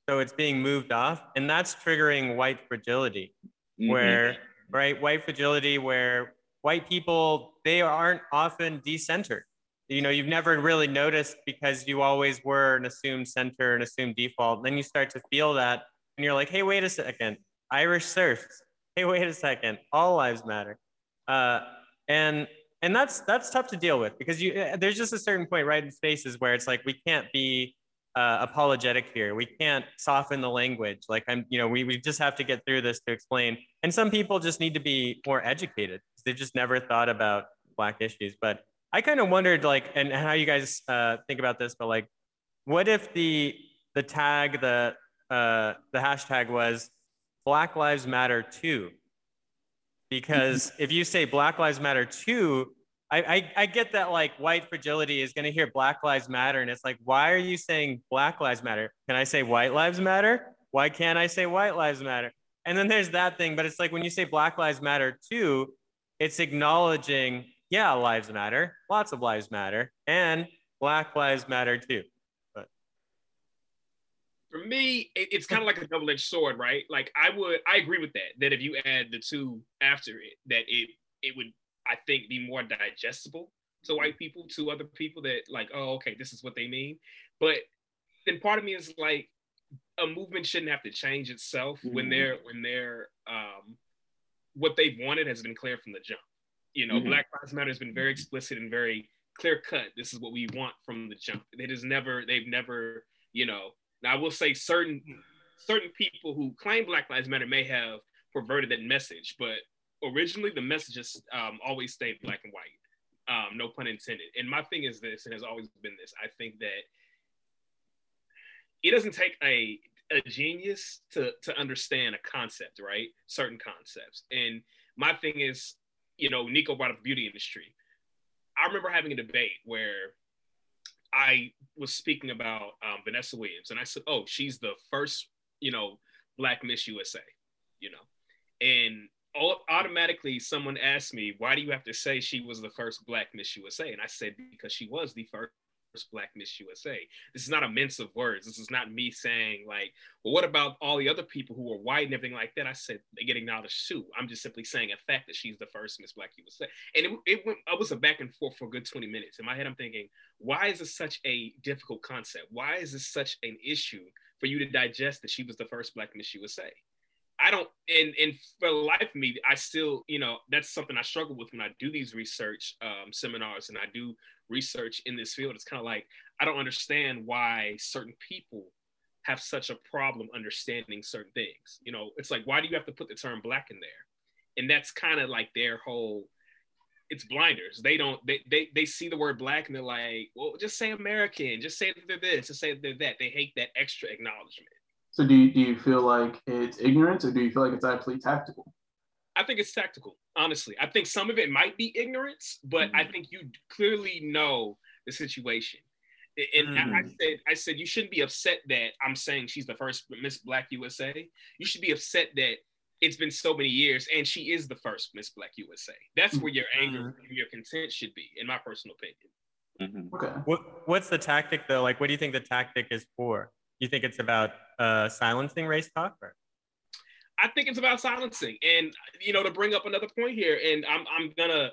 So it's being moved off, and that's triggering white fragility, mm-hmm. where right white fragility, where white people they aren't often decentered. You know, you've never really noticed because you always were an assumed center and assumed default. And then you start to feel that, and you're like, hey, wait a second, Irish serfs. Hey, wait a second, all lives matter. Uh, and and that's that's tough to deal with because you uh, there's just a certain point right in spaces where it's like we can't be uh, apologetic here. We can't soften the language. Like I'm, you know, we, we just have to get through this to explain. And some people just need to be more educated. They've just never thought about black issues. But I kind of wondered, like, and how you guys uh, think about this. But like, what if the the tag, the uh, the hashtag was Black Lives Matter too? because if you say Black Lives Matter too, I, I, I get that like white fragility is going to hear Black Lives Matter. And it's like, why are you saying Black Lives Matter? Can I say White Lives Matter? Why can't I say White Lives Matter? And then there's that thing. But it's like when you say Black Lives Matter too, it's acknowledging, yeah, lives matter, lots of lives matter, and Black Lives Matter too But for me, it, it's kind of like a double-edged sword, right? Like I would, I agree with that. That if you add the two after it, that it it would, I think, be more digestible to white people, to other people that like, oh, okay, this is what they mean. But then part of me is like, a movement shouldn't have to change itself mm-hmm. when they're when they're um, what they've wanted has been clear from the jump. You know, mm-hmm. Black Lives Matter has been very explicit and very clear cut. This is what we want from the jump. It is never, they've never, you know, now, I will say certain certain people who claim Black Lives Matter may have perverted that message, but originally the messages um, always stayed black and white. Um, no pun intended. And my thing is this, and has always been this. I think that it doesn't take a a genius to to understand a concept, right? Certain concepts. And my thing is, you know, Niko brought up the beauty industry. I remember having a debate where I was speaking about um, Vanessa Williams, and I said, "Oh, she's the first, you know, Black Miss USA," you know, and all, automatically someone asked me, "Why do you have to say she was the first Black Miss USA?" And I said, "Because she was the first Black Miss USA. This is not a mince of words. This is not me saying like, well, what about all the other people who are white and everything like that? I said they get acknowledged too. I'm just simply saying a fact that she's the first Miss Black USA. And it, it went. I was a back and forth for a good 20 minutes. In my head, I'm thinking, why is this such a difficult concept? Why is this such an issue for you to digest that she was the first Black Miss USA? I don't, and and for the life of me, I still, you know, that's something I struggle with when I do these research um, seminars and I do research in this field. It's kind of like I don't understand why certain people have such a problem understanding certain things. You know, it's like why do you have to put the term black in there? And that's kind of like their whole. It's blinders. They don't. They, they they see the word black and they're like, well, just say American. Just say they're this. Just say they're that. They hate that extra acknowledgement. So do you, do you feel like it's ignorance or do you feel like it's actually tactical? I think it's tactical, honestly. I think some of it might be ignorance, but mm-hmm. I think you clearly know the situation. And mm-hmm. I said, I said you shouldn't be upset that I'm saying she's the first Miss Black USA. You should be upset that it's been so many years and she is the first Miss Black USA. That's where your anger mm-hmm. and your content should be, in my personal opinion. Mm-hmm. Okay. What, what's the tactic though? Like, what do you think the tactic is for? Do you think it's about uh, silencing race talk? Or? I think it's about silencing, and you know, to bring up another point here, and I'm I'm gonna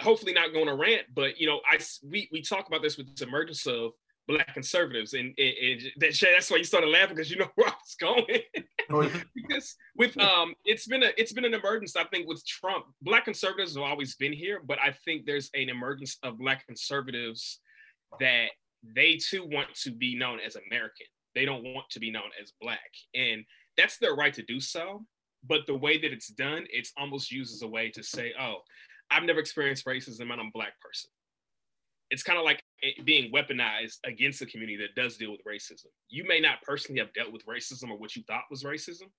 hopefully not going to rant, but you know, I we we talk about this with this emergence of black conservatives, and, and, and that, that's why you started laughing because you know where I was going. Oh, because with um, it's been a it's been an emergence. I think with Trump, black conservatives have always been here, but I think there's an emergence of black conservatives that they too want to be known as American. They don't want to be known as black. And that's their right to do so. But the way that it's done, it's almost used as a way to say, oh, I've never experienced racism and I'm a black person. it's kind of like being weaponized against a community that does deal with racism. You may not personally have dealt with racism or what you thought was racism,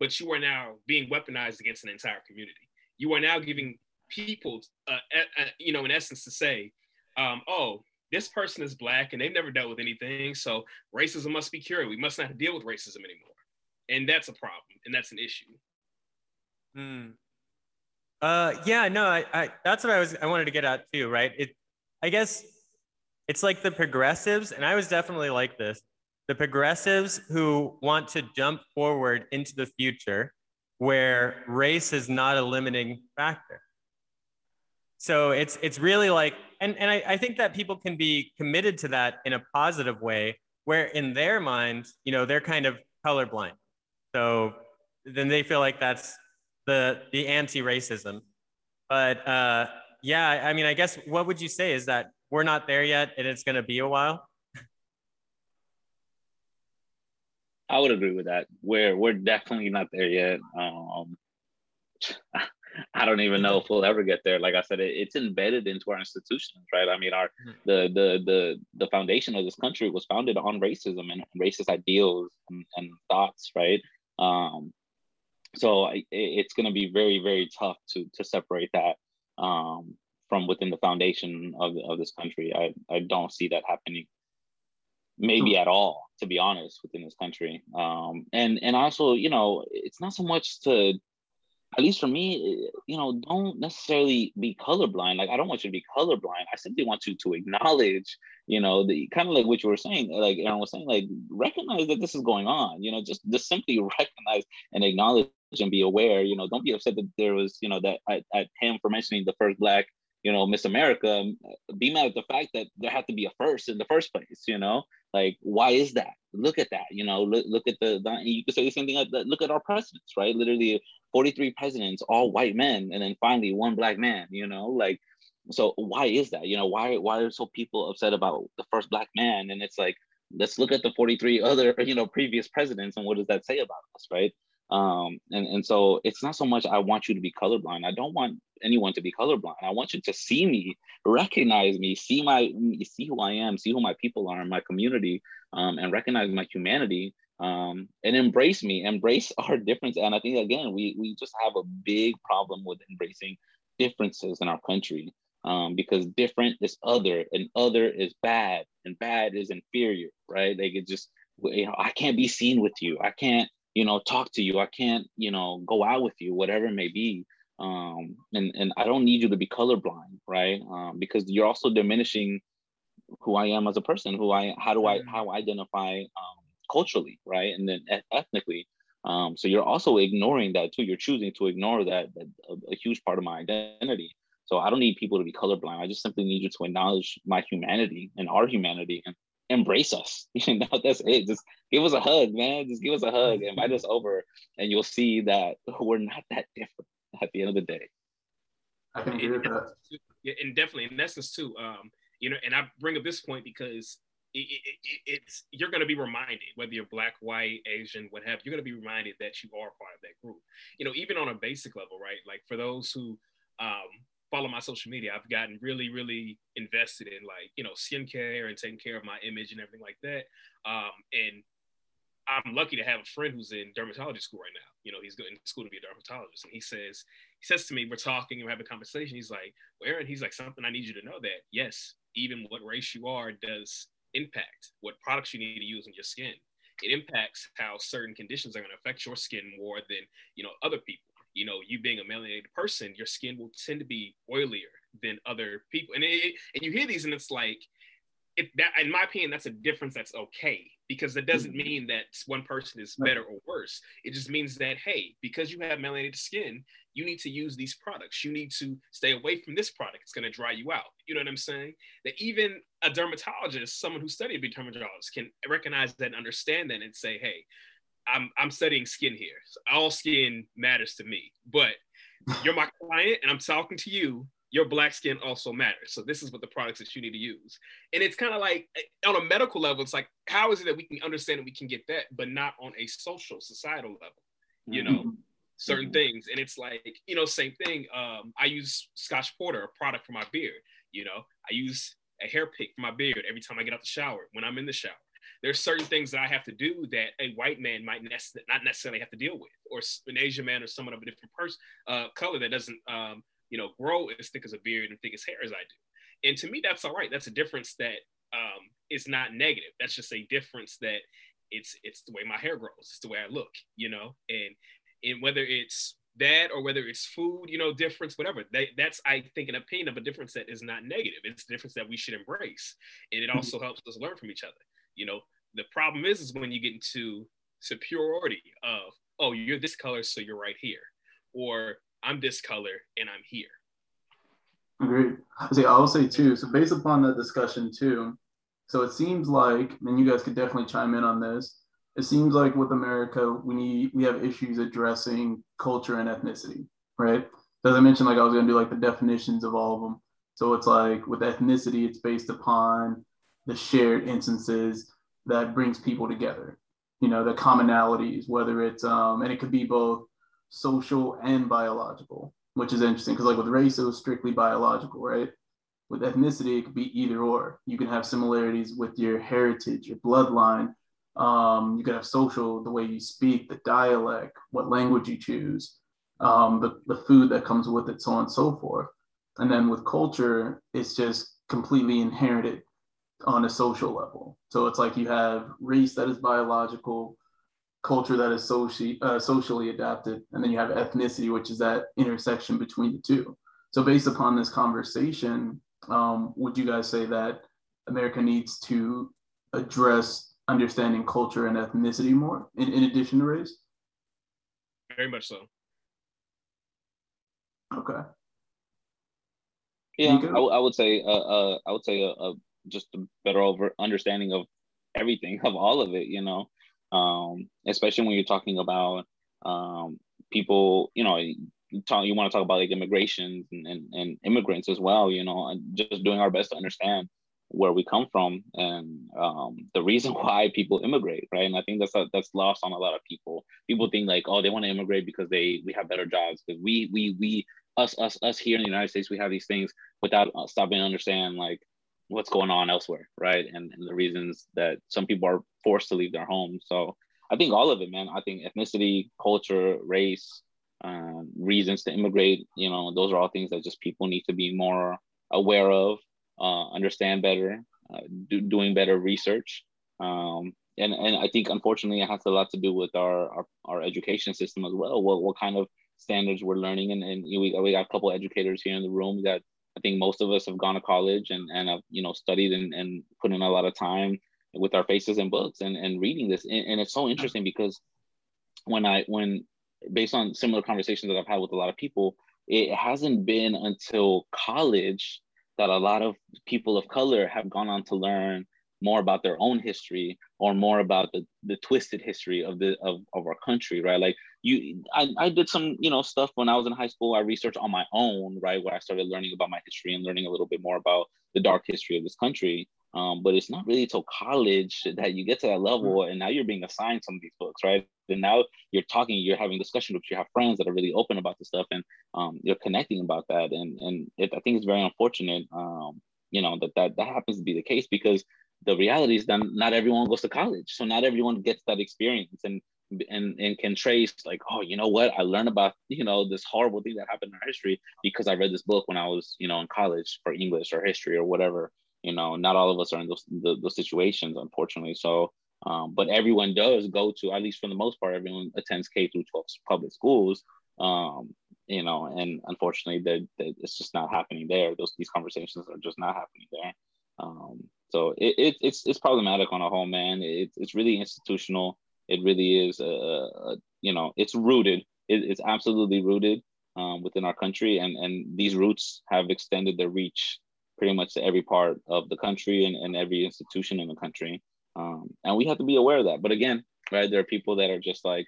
but you are now being weaponized against an entire community. You are now giving people, uh, uh, you know, in essence, to say, um, "Oh, this person is black and they've never dealt with anything, so racism must be cured. We must not deal with racism anymore," and that's a problem, and that's an issue. Hmm. Uh, yeah, no, I, I, that's what I was, I wanted to get at too, right? It, I guess it's like the progressives, and I was definitely like this. The progressives who want to jump forward into the future where race is not a limiting factor. So it's it's really like, and, and I, I think that people can be committed to that in a positive way, where in their mind, you know, they're kind of colorblind. So then they feel like that's the the anti-racism. But uh, yeah, I mean, I guess what would you say is that we're not there yet, and it's going to be a while. I would agree with that. We're we're definitely not there yet. Um, I don't even know if we'll ever get there. Like I said, it, it's embedded into our institutions, right? I mean, our mm-hmm. the the the the foundation of this country was founded on racism and racist ideals and, and thoughts, right? Um, so I, it's going to be very very tough to to separate that um, from within the foundation of, of this country. I, I don't see that happening maybe at all to be honest within this country um, and and also you know it's not so much to at least for me you know don't necessarily be colorblind like i don't want you to be colorblind i simply want you to acknowledge you know the kind of like what you were saying like aaron was saying like recognize that this is going on you know just just simply recognize and acknowledge and be aware you know don't be upset that there was you know that at, at him for mentioning the first black you know, Miss America, um, be mad at the fact that there had to be a first in the first place, you know? Like, why is that? Look at that, you know, look, look at the, the you could say the same thing, look at our presidents, right? Literally 43 presidents, all white men, and then finally one black man, you know, like, so why is that? You know, why, why are so people upset about the first black man? And it's like, let's look at the 43 other, you know, previous presidents and what does that say about us, right? Um, and, and so it's not so much I want you to be colorblind. I don't want anyone to be colorblind. I want you to see me, recognize me, see my see who I am, see who my people are in my community, um, and recognize my humanity. Um, and embrace me, embrace our difference. And I think again, we we just have a big problem with embracing differences in our country. Um, because different is other and other is bad and bad is inferior, right? They could just, you know, I can't be seen with you. I can't, you know, talk to you. I can't, you know, go out with you, whatever it may be um, and and I don't need you to be colorblind, right? Um, because you're also diminishing who I am as a person, who I how do I mm-hmm. how I identify um, culturally, right, and then ethnically. Um, so you're also ignoring that too. You're choosing to ignore that, that a, a, huge part of my identity. So I don't need people to be colorblind. I just simply need you to acknowledge my humanity and our humanity and embrace us. You know, that's it. Just give us a hug, man. Just give us a hug, invite us over, and you'll see that we're not that different at the end of the day. I can agree with that. Yeah, and definitely in essence too. Um, you know, and I bring up this point because it, it, it's you're going to be reminded whether you're black, white, Asian, what have you're going to be reminded that you are part of that group. You know, even on a basic level, right? Like for those who um, follow my social media, I've gotten really, really invested in like you know skincare and taking care of my image and everything like that. Um, and I'm lucky to have a friend who's in dermatology school right now. You know, he's going to school to be a dermatologist, and he says he says to me, we're talking, we're having a conversation. He's like, well, Aaron, he's like something I need you to know that yes, even what race you are does impact what products you need to use on your skin. It impacts how certain conditions are going to affect your skin more than you know other people. You know, you being a melanated person, your skin will tend to be oilier than other people, and it, and you hear these, and it's like, it, that in my opinion, that's a difference that's okay because that doesn't mean that one person is better or worse. It just means that, hey, because you have melanated skin, you need to use these products. You need to stay away from this product. It's going to dry you out. You know what I'm saying? That even a dermatologist, someone who studied to dermatologist, can recognize that and understand that and say, hey, I'm, I'm studying skin here. So all skin matters to me, but you're my client and I'm talking to you your black skin also matters. So this is what the products that you need to use. And it's kind of like eh, on a medical level, it's like, how is it that we can understand and we can get that, but not on a social, societal level, you know, mm-hmm. certain mm-hmm. things. And it's like, you know, same thing. Um, I use Scotch Porter, a product for my beard. You know, I use a hair pick for my beard every time I get out the shower, when I'm in the shower. There's certain things that I have to do that a white man might not necessarily have to deal with, or an Asian man or someone of a different person uh, color that doesn't, um, you know, grow as thick as a beard and thick as hair as I do. And to me, that's all right. That's a difference that um, is not negative. That's just a difference that it's it's the way my hair grows. It's the way I look, you know. And and whether it's that or whether it's food, you know, difference, whatever. That, that's, I think, an opinion of a difference that is not negative. It's a difference that we should embrace. And it also helps us learn from each other. You know, the problem is, is when you get into superiority of, oh, you're this color, so you're right here. Or I'm this color and I'm here. Agreed. See, I'll say too. So based upon that discussion too, so it seems like, and you guys could definitely chime in on this it seems like with America, we need we have issues addressing culture and ethnicity, right? As I mentioned, like I was gonna do like the definitions of all of them. So it's like with ethnicity, it's based upon the shared instances that brings people together. You know, the commonalities, whether it's um, and it could be both social and biological, which is interesting because like with race, it was strictly biological, right? With ethnicity, it could be either or. You can have similarities with your heritage, your bloodline, um, you could have social, the way you speak, the dialect, what language you choose, um, the, the food that comes with it, so on and so forth. And then with culture, it's just completely inherited on a social level. So it's like you have race that is biological, culture that is socially, uh, socially adapted, and then you have ethnicity, which is that intersection between the two. So based upon this conversation, um, would you guys say that America needs to address understanding culture and ethnicity more in, in addition to race? Very much so. Okay. Yeah, I, w- I would say, uh, uh, I would say, uh, uh, just a better over understanding of everything, of all of it. You know, um, especially when you're talking about um, people. You know, talk, you want to talk about like immigration and, and, and immigrants as well. You know, and just doing our best to understand where we come from and um, the reason why people immigrate, right? And I think that's a, that's lost on a lot of people. People think like, oh, they want to immigrate because they we have better jobs. Because we we we us us us here in the United States, we have these things without uh, stopping to understand like what's going on elsewhere, right? And, and the reasons that some people are forced to leave their homes. So I think all of it, man. I think ethnicity, culture, race, um, reasons to immigrate. You know, those are all things that just people need to be more aware of uh, understand better, uh, do, doing better research. Um, and, and I think unfortunately it has a lot to do with our, our, our education system as well. What, what kind of standards we're learning. And, and we, we got a couple educators here in the room that I think most of us have gone to college and, and have, you know, studied and, and put in a lot of time with our faces and books and, and reading this. And, and it's so interesting because when I, when based on similar conversations that I've had with a lot of people, it hasn't been until college that a lot of people of color have gone on to learn more about their own history or more about the, the twisted history of the of, of our country right? Like you I, I did some you know stuff when i was in high school. I researched on my own right where i started learning about my history and learning a little bit more about the dark history of this country um, but it's not really till college that you get to that level mm-hmm. and now you're being assigned some of these books right? And now you're talking you're having discussion groups, you have friends that are really open about this stuff and um, you're connecting about that. And and it, i think it's very unfortunate um, you know that, that that happens to be the case because the reality is that not everyone goes to college. So not everyone gets that experience and and and can trace like oh you know what? I learned about you know this horrible thing that happened in our history because i read this book when i was you know in college for english or history or whatever you know not all of us are in those the, those situations unfortunately. So um, but everyone does go to at least for the most part everyone attends k through 12 public schools um, you know and unfortunately that it's just not happening there. Those these conversations are just not happening there. Um, so it, it, it's it's problematic on a whole man. It, it's really institutional. It really is a, a you know it's rooted. It, it's absolutely rooted um, within our country and and these roots have extended their reach pretty much to every part of the country and, and every institution in the country. Um, and we have to be aware of that. But again, right, there are people that are just like,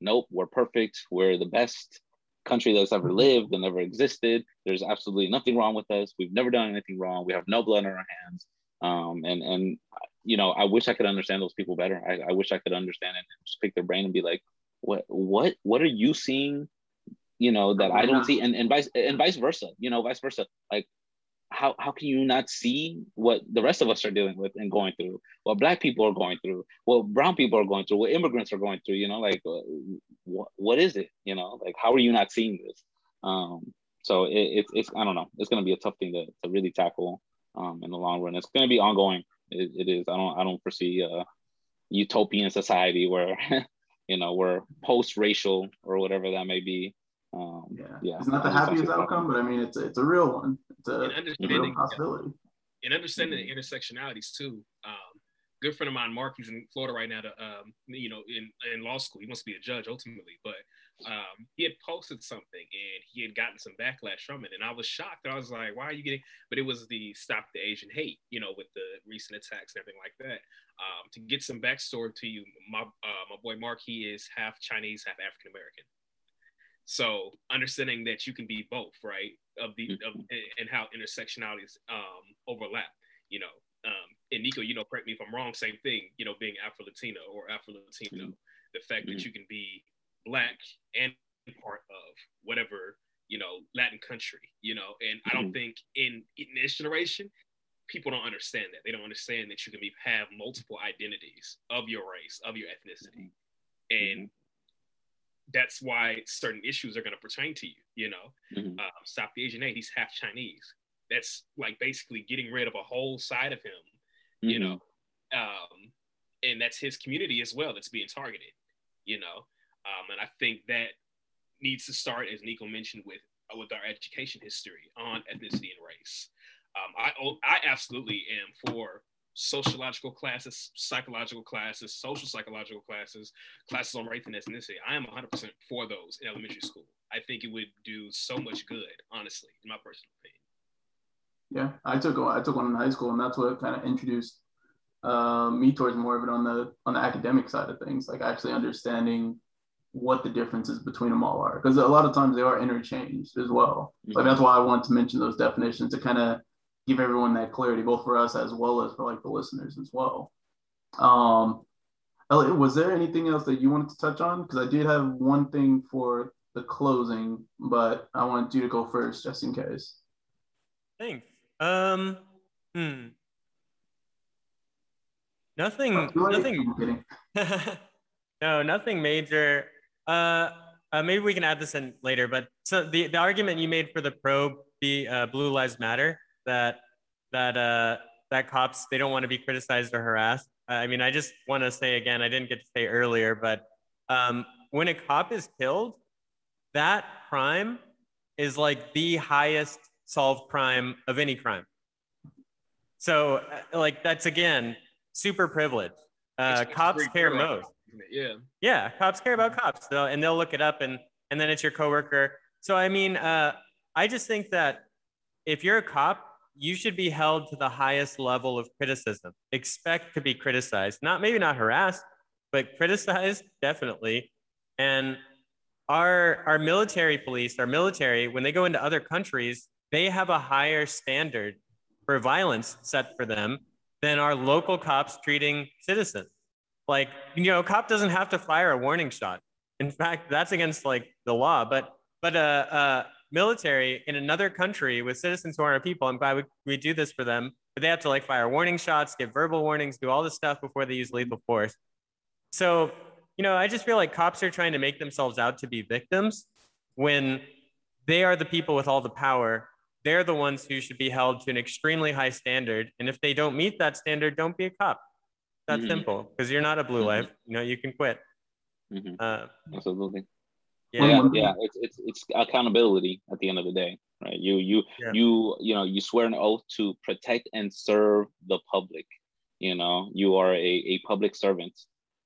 nope, we're perfect. We're the best country that's ever lived and ever existed. There's absolutely nothing wrong with us. We've never done anything wrong. We have no blood on our hands. Um, and and you know, I wish I could understand those people better. I, I wish I could understand and just pick their brain and be like, what what what are you seeing? You know that I don't see, and and vice and vice versa. You know, vice versa. Like how how can you not see what the rest of us are dealing with and going through? What black people are going through what brown people are going through what immigrants are going through you know like uh, what, what is it you know? Like how are you not seeing this? Um so it, it's it's i don't know. It's going to be a tough thing to, to really tackle um in the long run. It's going to be ongoing. It, it is. I don't i don't foresee a utopian society where you know we're post-racial or whatever that may be um, yeah. yeah, it's not the happiest outcome, but I mean, it's a, it's a real one. It's a, a real possibility. And understanding mm-hmm. the intersectionalities too. Um, good friend of mine, Mark, he's in Florida right now. To um, you know, in in law school, he wants to be a judge ultimately, but um, he had posted something and he had gotten some backlash from it, and I was shocked. I was like, "Why are you getting?" But it was the "Stop the Asian Hate," you know, with the recent attacks and everything like that. Um, to get some backstory to you, my uh, my boy Mark, he is half Chinese, half African American. So understanding that you can be both, right? Of the of, and how intersectionalities um, overlap, you know. Um, and Niko, you know, correct me if I'm wrong. Same thing, you know, being Afro Latino or Afro Latino, mm-hmm. the fact mm-hmm. that you can be black and part of whatever you know Latin country, you know. And mm-hmm. I don't mm-hmm. think in in this generation, people don't understand that. They don't understand that you can be have multiple identities of your race, of your ethnicity, mm-hmm. and mm-hmm that's why certain issues are going to pertain to you. You know, mm-hmm. um, stop the Asian hate. He's half Chinese. That's like basically getting rid of a whole side of him. Mm-hmm. You know, um, and that's his community as well that's being targeted. You know, um, and I think that needs to start, as Niko mentioned, with uh, with our education history on ethnicity and race. Um, I I absolutely am for sociological classes, psychological classes, social psychological classes, classes on race and ethnicity. I am 100% for those in elementary school. I think it would do so much good, honestly, in my personal opinion. Yeah, I took I took one in high school, and that's what kind of introduced uh, me towards more of it on the on the academic side of things, like actually understanding what the differences between them all are, because a lot of times they are interchanged as well. Mm-hmm. Like that's why I wanted to mention those definitions to kind of give everyone that clarity, both for us as well as for like the listeners as well. Um, Elliott, was there anything else that you wanted to touch on? Because I did have one thing for the closing, but I wanted you to go first just in case. Thanks. Um, hmm. Nothing. Oh, nothing. no, nothing major. Uh, uh, maybe we can add this in later. But so the the argument you made for the pro be uh, Blue Lives Matter that that uh, that cops they don't want to be criticized or harassed. I mean, I just want to say again, I didn't get to say earlier, but um, when a cop is killed, that crime is like the highest solved crime of any crime. So, uh, like, that's again super privileged. Uh, cops care most. Yeah. Yeah, cops care about cops. So, and they'll look it up, and and then it's your coworker. So, I mean, uh, I just think that if you're a cop, you should be held to the highest level of criticism. Expect to be criticized, not maybe not harassed, but criticized definitely. And our our military police, our military, when they go into other countries, they have a higher standard for violence set for them than our local cops treating citizens. Like, you know, a cop doesn't have to fire a warning shot. In fact, that's against like the law. But but uh, uh, military in another country with citizens who aren't people. I'm glad we, we do this for them, but they have to like fire warning shots, give verbal warnings, do all this stuff before they use lethal force. So, you know, I just feel like cops are trying to make themselves out to be victims when they are the people with all the power. They're the ones who should be held to an extremely high standard. And if they don't meet that standard, don't be a cop. That's mm-hmm. simple because you're not a blue mm-hmm. life. You know, you can quit. Mm-hmm. Uh, Absolutely. Yeah, yeah, it's it's it's accountability at the end of the day, right? You you yeah. you you know you swear an oath to protect and serve the public. You know, you are a, a public servant,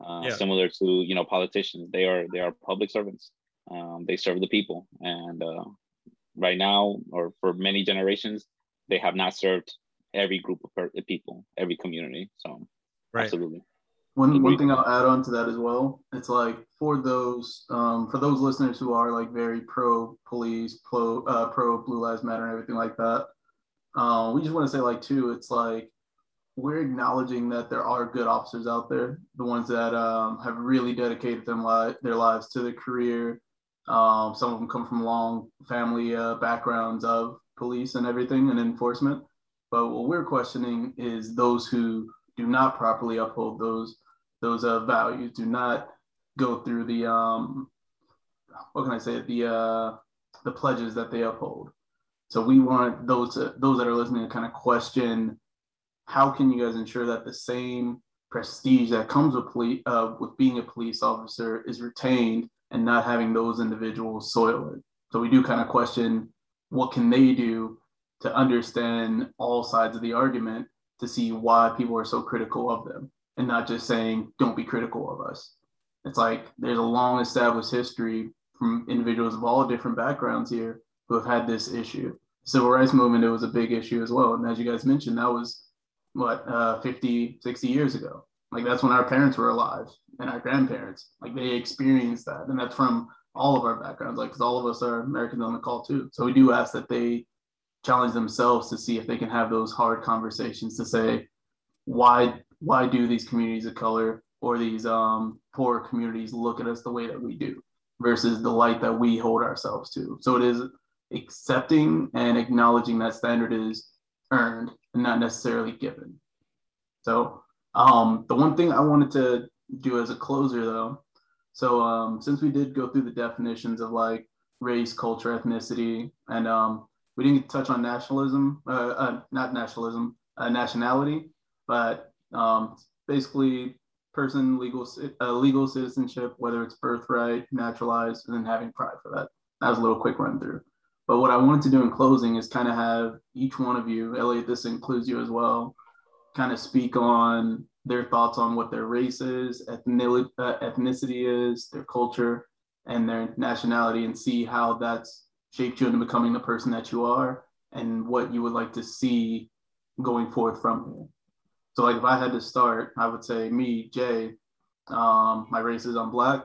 uh, yeah. similar to you know politicians. They are they are public servants. Um, they serve the people, and uh, right now, or for many generations, they have not served every group of people, every community. So, right. absolutely. One one thing I'll add on to that as well. It's like for those um, for those listeners who are like very pro police, pro uh, pro Blue Lives Matter and everything like that. Um, we just want to say like too. It's like we're acknowledging that there are good officers out there, the ones that um, have really dedicated them li- their lives to their career. Um, some of them come from long family uh, backgrounds of police and everything and enforcement. But what we're questioning is those who do not properly uphold those those uh, values, do not go through the um, what can I say the uh, the pledges that they uphold. So we want those to, those that are listening to kind of question how can you guys ensure that the same prestige that comes with police uh, with being a police officer is retained and not having those individuals soil it. So we do kind of question what can they do to understand all sides of the argument to see why people are so critical of them and not just saying don't be critical of us. It's like there's a long established history from individuals of all different backgrounds here who have had this issue. Civil rights movement, it was a big issue as well. And as you guys mentioned, that was what, uh, 50, 60 years ago. Like that's when our parents were alive and our grandparents, like they experienced that. And that's from all of our backgrounds, like, cause all of us are Americans on the call too. So we do ask that they challenge themselves to see if they can have those hard conversations to say, why, why do these communities of color or these um, poor communities look at us the way that we do versus the light that we hold ourselves to. So it is accepting and acknowledging that standard is earned and not necessarily given. So um, the one thing I wanted to do as a closer though, so um, since we did go through the definitions of like race, culture, ethnicity, and um, we didn't touch on nationalism, uh, uh, not nationalism, uh, nationality, but um, basically person legal uh, legal citizenship, whether it's birthright, naturalized, and then having pride for that. That was a little quick run through. But what I wanted to do in closing is kind of have each one of you, Elliott, this includes you as well, kind of speak on their thoughts on what their race is, ethnicity, uh, ethnicity is, their culture, and their nationality, and see how that's shaped you into becoming the person that you are, and what you would like to see going forward from here. So like if I had to start, I would say me, Jay, um, my race is I'm black.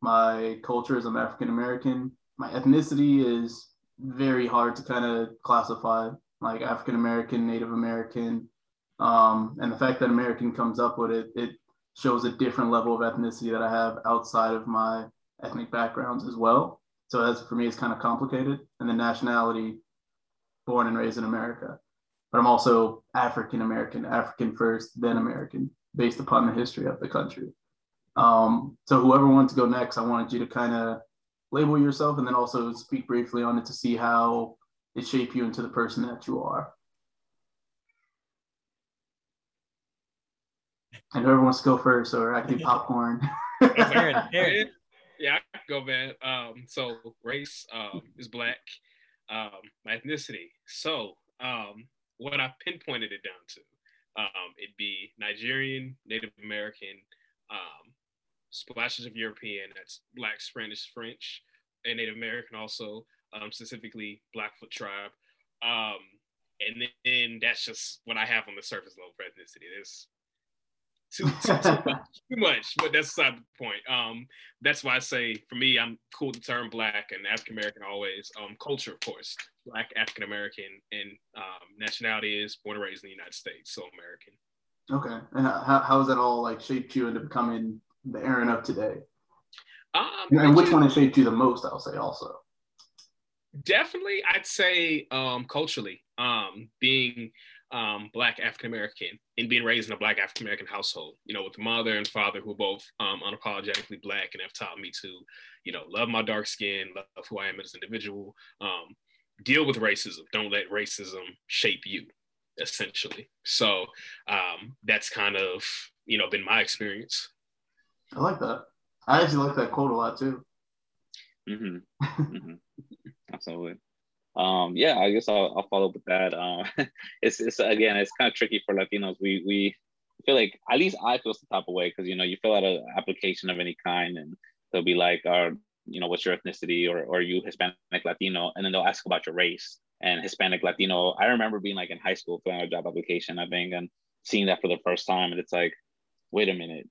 My culture is I'm African American. My ethnicity is very hard to kind of classify, like African American, Native American, um, and the fact that American comes up with it, it shows a different level of ethnicity that I have outside of my ethnic backgrounds as well. So as for me, it's kind of complicated. And the nationality, born and raised in America but I'm also African American, African first, then American, based upon the history of the country. Um, so whoever wants to go next, I wanted you to kind of label yourself and then also speak briefly on it to see how it shaped you into the person that you are. And whoever wants to go first, or I can do popcorn. Aaron, Aaron. Yeah, I can go, man. Um, so race um, is black. Um, my ethnicity. So um, what I pinpointed it down to. Um, it'd be Nigerian, Native American, um, splashes of European, that's Black, Spanish, French, and Native American also, um, specifically Blackfoot tribe. Um, and then that's just what I have on the surface level for ethnicity. There's too, too, too, much, too much, but that's beside the point. Um, that's why I say for me, I'm cool with the term black and African American always. Um, culture, of course, black African American, and um, nationality is born and raised in the United States, so American. Okay, and how how has that all like shaped you into becoming the Aaron of today? Um, and which one has shaped you the most? I'll say also. Definitely, I'd say um, culturally, um, being um, black African American and being raised in a black African American household, you know, with mother and father who are both um, unapologetically black and have taught me to, you know, love my dark skin, love who I am as an individual, um, deal with racism. Don't let racism shape you, essentially. So um, that's kind of, you know, been my experience. I like that. I actually like that quote a lot too. Mm-hmm. mm-hmm. Absolutely um, yeah, I guess I'll, I'll follow up with that. Um, it's, it's again, it's kind of tricky for Latinos. We we feel like at least I feel some type of way because you know you fill out an application of any kind and they'll be like, "Are you know what's your ethnicity or or you Hispanic Latino?" And then they'll ask about your race and Hispanic Latino. I remember being like in high school filling out a job application, I think, and seeing that for the first time, and it's like, wait a minute,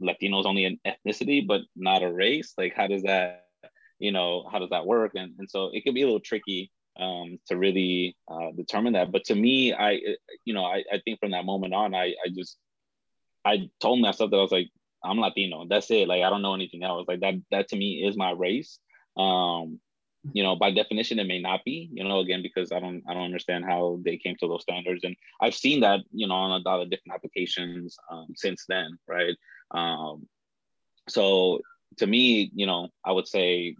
Latino is only an ethnicity but not a race. Like, how does that you know how does that work and, and so it can be a little tricky um, to really uh, determine that. But to me, I, you know, I, I think from that moment on, I, I just, I told myself that I was like, I'm Latino. That's it. Like, I don't know anything else. Like that, that to me is my race. Um, you know, by definition, it may not be, you know, again, because I don't, I don't understand how they came to those standards. And I've seen that, you know, on a lot of different applications um, since then, right? Um, so to me, you know, I would say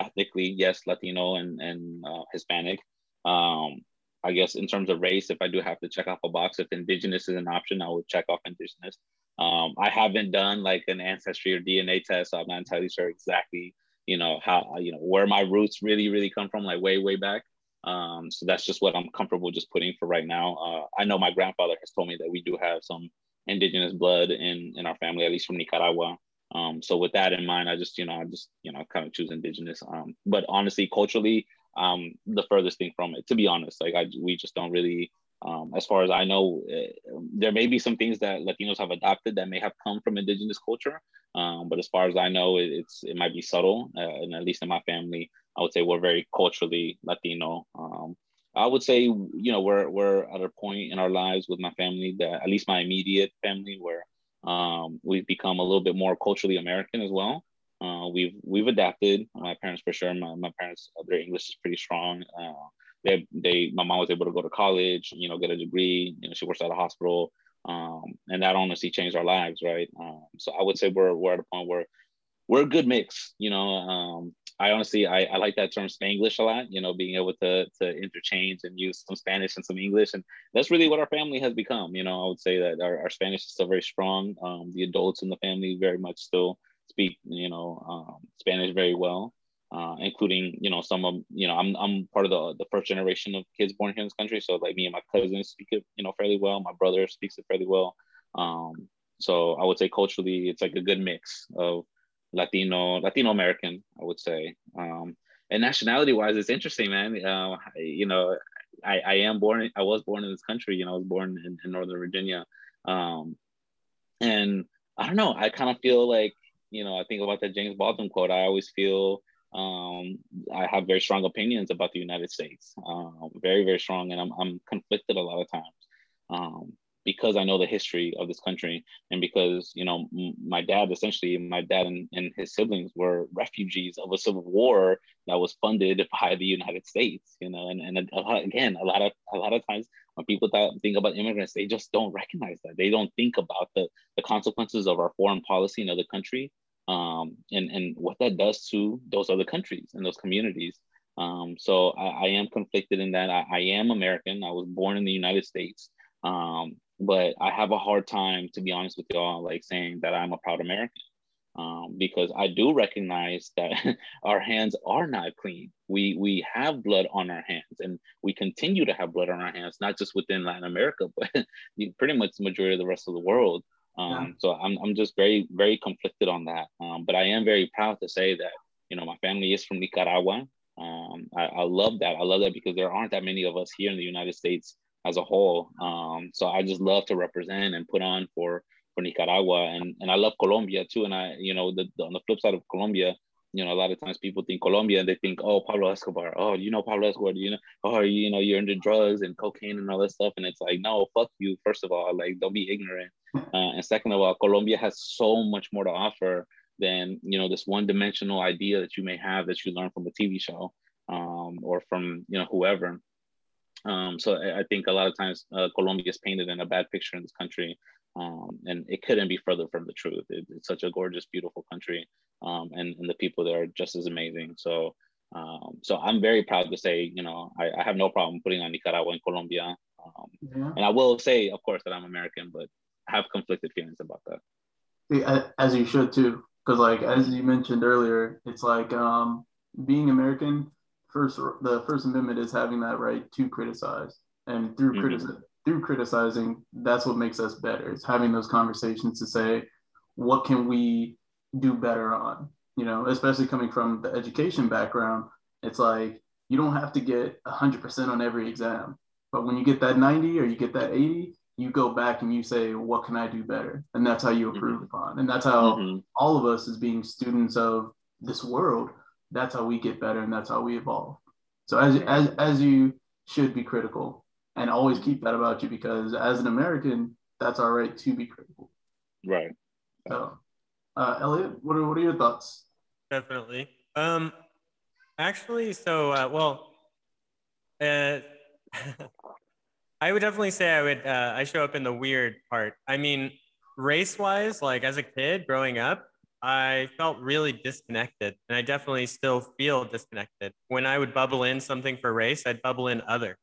ethnically, yes, Latino and, and uh, Hispanic. Um, I guess in terms of race, if I do have to check off a box, if indigenous is an option, I would check off indigenous. Um, I haven't done like an ancestry or DNA test, so I'm not entirely sure exactly you know how you know where my roots really really come from like way way back um, so that's just what i'm comfortable just putting for right now uh, i know my grandfather has told me that we do have some indigenous blood in in our family at least from nicaragua um, so with that in mind i just you know i just you know kind of choose indigenous um, but honestly culturally um, the furthest thing from it to be honest like i we just don't really um, as far as I know, uh, there may be some things that Latinos have adopted that may have come from indigenous culture. Um, but as far as I know, it, it's it might be subtle. Uh, and at least in my family, I would say we're very culturally Latino. Um, I would say, you know, we're we're at a point in our lives with my family that at least my immediate family where um, we've become a little bit more culturally American as well. Uh, we've we've adapted. My parents for sure. My, my parents, their English is pretty strong. Uh, they they my mom was able to go to college, you know, get a degree. You know, she works at a hospital, um, and that honestly changed our lives, right? Um, so I would say we're we're at a point where we're a good mix. You know, um, I honestly I, I like that term Spanglish a lot. You know, being able to to interchange and use some Spanish and some English, and that's really what our family has become. You know, I would say that our, our Spanish is still very strong. Um, the adults in the family very much still speak you know um, Spanish very well uh, including you know some of you know I'm I'm part of the the first generation of kids born here in this country. So like me and my cousins speak it you know fairly well. My brother speaks it fairly well. Um, so I would say culturally it's like a good mix of Latino Latino American I would say. Um, and nationality wise, it's interesting, man. Uh, you know, I, I am born. I was born in this country. You know, I was born in, in Northern Virginia, um, and I don't know. I kind of feel like you know. I think about that James Baldwin quote. I always feel um, I have very strong opinions about the United States, um, very, very strong, and I'm, I'm conflicted a lot of times um, because I know the history of this country, and because you know my dad, essentially, my dad and, and his siblings were refugees of a civil war that was funded by the United States, you know, and and a lot, again, a lot of a lot of times when people th- think about immigrants, they just don't recognize that. They don't think about the the consequences of our foreign policy in other country um, and and what that does to those other countries and those communities. Um, so I, I, am conflicted in that. I, I, am American. I was born in the United States, um, but I have a hard time, to be honest with y'all, like saying that I'm a proud American. Um, because I do recognize that our hands are not clean. We we have blood on our hands, and we continue to have blood on our hands, not just within Latin America, but pretty much the majority of the rest of the world. Um, yeah. So I'm, I'm just very, very conflicted on that. Um, but I am very proud to say that, you know, my family is from Nicaragua. Um, I, I, love that. I love that because there aren't that many of us here in the United States as a whole. Um, so I just love to represent and put on for, for Nicaragua. And, and I love Colombia too. And I, you know, the, the on the flip side of Colombia, you know, a lot of times people think Colombia and they think, oh, Pablo Escobar. Oh, you know Pablo Escobar. You know, oh, you know, you're into drugs and cocaine and all that stuff. And it's like, no, fuck you. First of all, like, don't be ignorant. Uh, and second of all, Colombia has so much more to offer than you know this one-dimensional idea that you may have that you learn from a TV show um, or from you know whoever. Um, so I, think a lot of times uh, Colombia is painted in a bad picture in this country, um, and it couldn't be further from the truth. It, it's such a gorgeous, beautiful country, um, and, and the people there are just as amazing. So, um, so I'm very proud to say, you know, I, I have no problem putting on Nicaragua and Colombia. Um, yeah. And I will say, of course, that I'm American, but I have conflicted feelings about that. Yeah, as you should too, because like as you mentioned earlier, it's like um, being American. First, the First Amendment is having that right to criticize, and through mm-hmm. criticism through criticizing, that's what makes us better. It's having those conversations to say, what can we do better on? You know, especially coming from the education background, it's like you don't have to get 100% on every exam. But when you get that 90 or you get that 80, you go back and you say, what can I do better? And that's how you improve mm-hmm. upon. And that's how mm-hmm. all of us, as being students of this world, that's how we get better and that's how we evolve. So as, as, as you should be critical and always keep that about you because as an American, that's our right to be critical. Right. So, uh, Elliott, what are, what are your thoughts? Definitely. Um, Actually, so uh, well, uh, I would definitely say I would. Uh, I show up in the weird part. I mean, race-wise, like as a kid growing up, I felt really disconnected, and I definitely still feel disconnected. When I would bubble in something for race, I'd bubble in other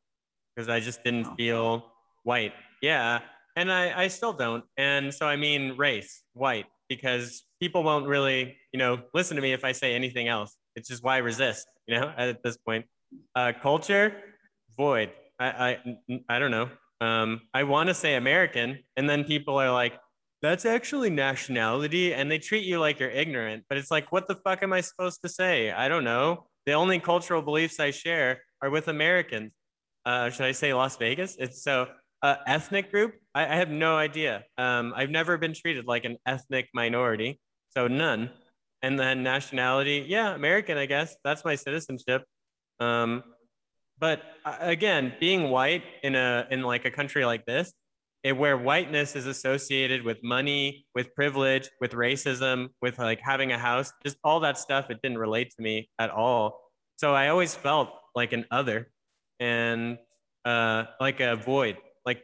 because I just didn't feel white. Yeah, and I, I still don't. And so I mean race, white, because people won't really, you know, listen to me if I say anything else. It's just why resist, you know, at this point. Uh, culture, void. I, I, I don't know. Um, I want to say American, and then people are like, that's actually nationality, and they treat you like you're ignorant. But it's like, what the fuck am I supposed to say? I don't know. The only cultural beliefs I share are with Americans. Uh, should I say Las Vegas? It's so uh, ethnic group. I, I, have no idea. Um, I've never been treated like an ethnic minority, so none. And then nationality, yeah, American, I guess. That's my citizenship. Um, but uh, again, being white in a in like a country like this, it, where whiteness is associated with money, with privilege, with racism, with like having a house, just all that stuff, it didn't relate to me at all. So I always felt like an other and uh, like a void. Like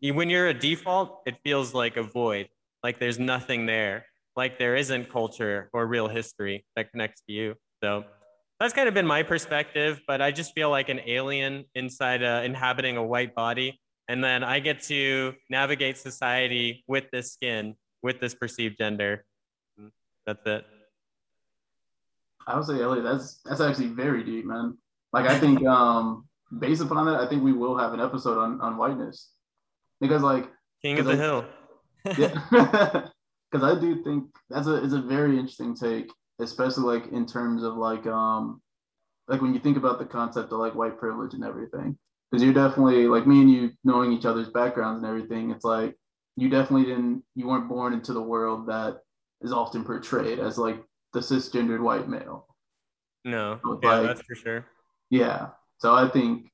when you're a default, it feels like a void, like there's nothing there, like there isn't culture or real history that connects to you. So that's kind of been my perspective, but I just feel like an alien inside uh, inhabiting a white body. And then I get to navigate society with this skin, with this perceived gender. That's it. I would say, Elliott, that's that's actually very deep, man. Like I think um based upon that, I think we will have an episode on on whiteness because like King of the I, Hill. yeah, because I do think that's a it's a very interesting take, especially like in terms of like um like when you think about the concept of like white privilege and everything. Because you're definitely like me and you knowing each other's backgrounds and everything. It's like you definitely didn't you weren't born into the world that is often portrayed as like the cisgendered white male. No, yeah, like, that's for sure. Yeah, so I think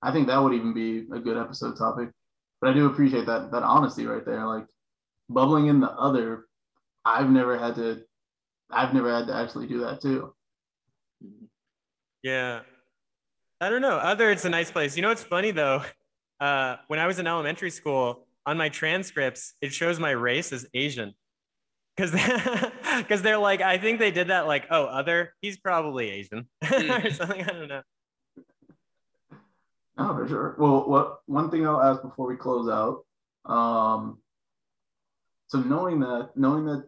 I think that would even be a good episode topic. But I do appreciate that that honesty right there. Like bubbling in the other, I've never had to I've never had to actually do that too. Yeah. I don't know. Other it's a nice place. You know what's funny though? Uh, when I was in elementary school, on my transcripts, it shows my race as Asian. Cause, because they're like, I think they did that like, oh, other, he's probably Asian or mm. something. I don't know. No, for sure. Well, what one thing I'll ask before we close out. Um, so knowing that, knowing that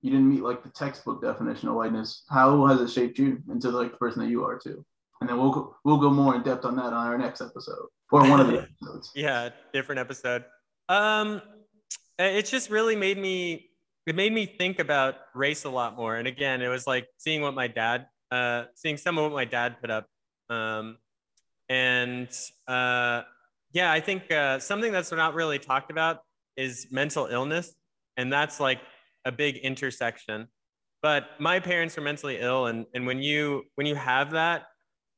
you didn't meet like the textbook definition of whiteness, how has it shaped you into like the person that you are too? And then we'll go, we'll go more in depth on that on our next episode or one of the episodes. yeah, different episode. Um, it's just really made me it made me think about race a lot more. And again, it was like seeing what my dad, uh, seeing some of what my dad put up. Um, and uh, yeah, I think uh, something that's not really talked about is mental illness. And that's like a big intersection. But my parents were mentally ill. And, and when you when you have that,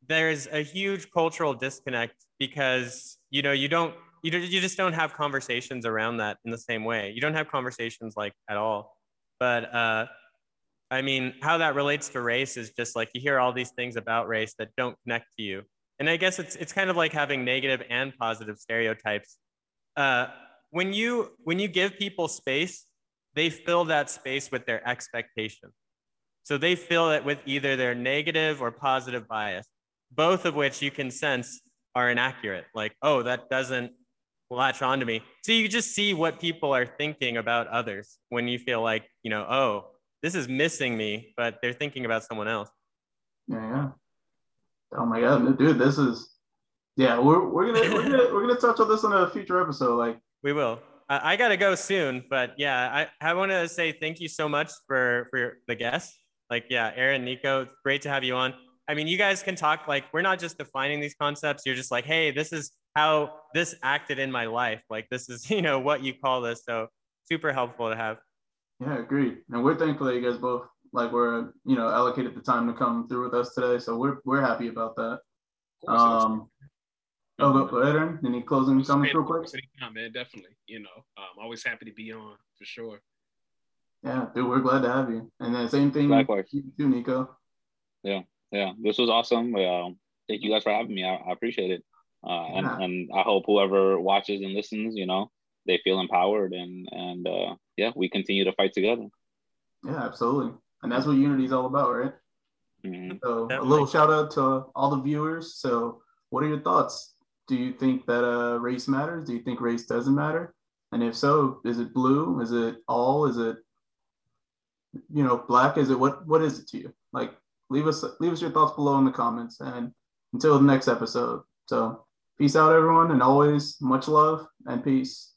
there's a huge cultural disconnect because you know you don't you, you just don't have conversations around that in the same way. You don't have conversations like at all. But uh, I mean, how that relates to race is just like you hear all these things about race that don't connect to you and I guess it's it's kind of like having negative and positive stereotypes. Uh, when you when you give people space, they fill that space with their expectation. So they fill it with either their negative or positive bias, both of which you can sense are inaccurate. Like, oh, that doesn't latch onto me. So you just see what people are thinking about others when you feel like, you know, oh, this is missing me, but they're thinking about someone else. Yeah, yeah. Oh my god, dude, this is yeah. We're we're gonna we're gonna we're gonna touch on this in a future episode. Like we will. I, I gotta go soon, but yeah, I I want to say thank you so much for for the guests. Like yeah, Aaron, Niko, great to have you on. I mean, you guys can talk like we're not just defining these concepts. You're just like, hey, this is how this acted in my life. Like this is you know what you call this. So super helpful to have. Yeah, agreed. And we're thankful that you guys both like we're you know allocated the time to come through with us today. So we're we're happy about that. Um, oh, go, go ahead, Aaron. Any closing comments real quick? Anytime, man. Definitely. You know, I'm always happy to be on for sure. Yeah, dude, we're glad to have you. And then same thing Likewise. you too, Niko. Yeah. Yeah, this was awesome. Uh, thank you guys for having me. I, I appreciate it. Uh, and, yeah. and I hope whoever watches and listens, you know, they feel empowered and and uh, yeah, we continue to fight together. Yeah, absolutely, and that's what unity is all about, right? Mm-hmm. So Definitely. a little shout out to all the viewers. So, what are your thoughts? Do you think that uh, race matters? Do you think race doesn't matter? And if so, is it blue? Is it all? Is it you know black? Is it what? What is it to you? Like, leave us leave us your thoughts below in the comments. And until the next episode. So, peace out, everyone, and always much love and peace.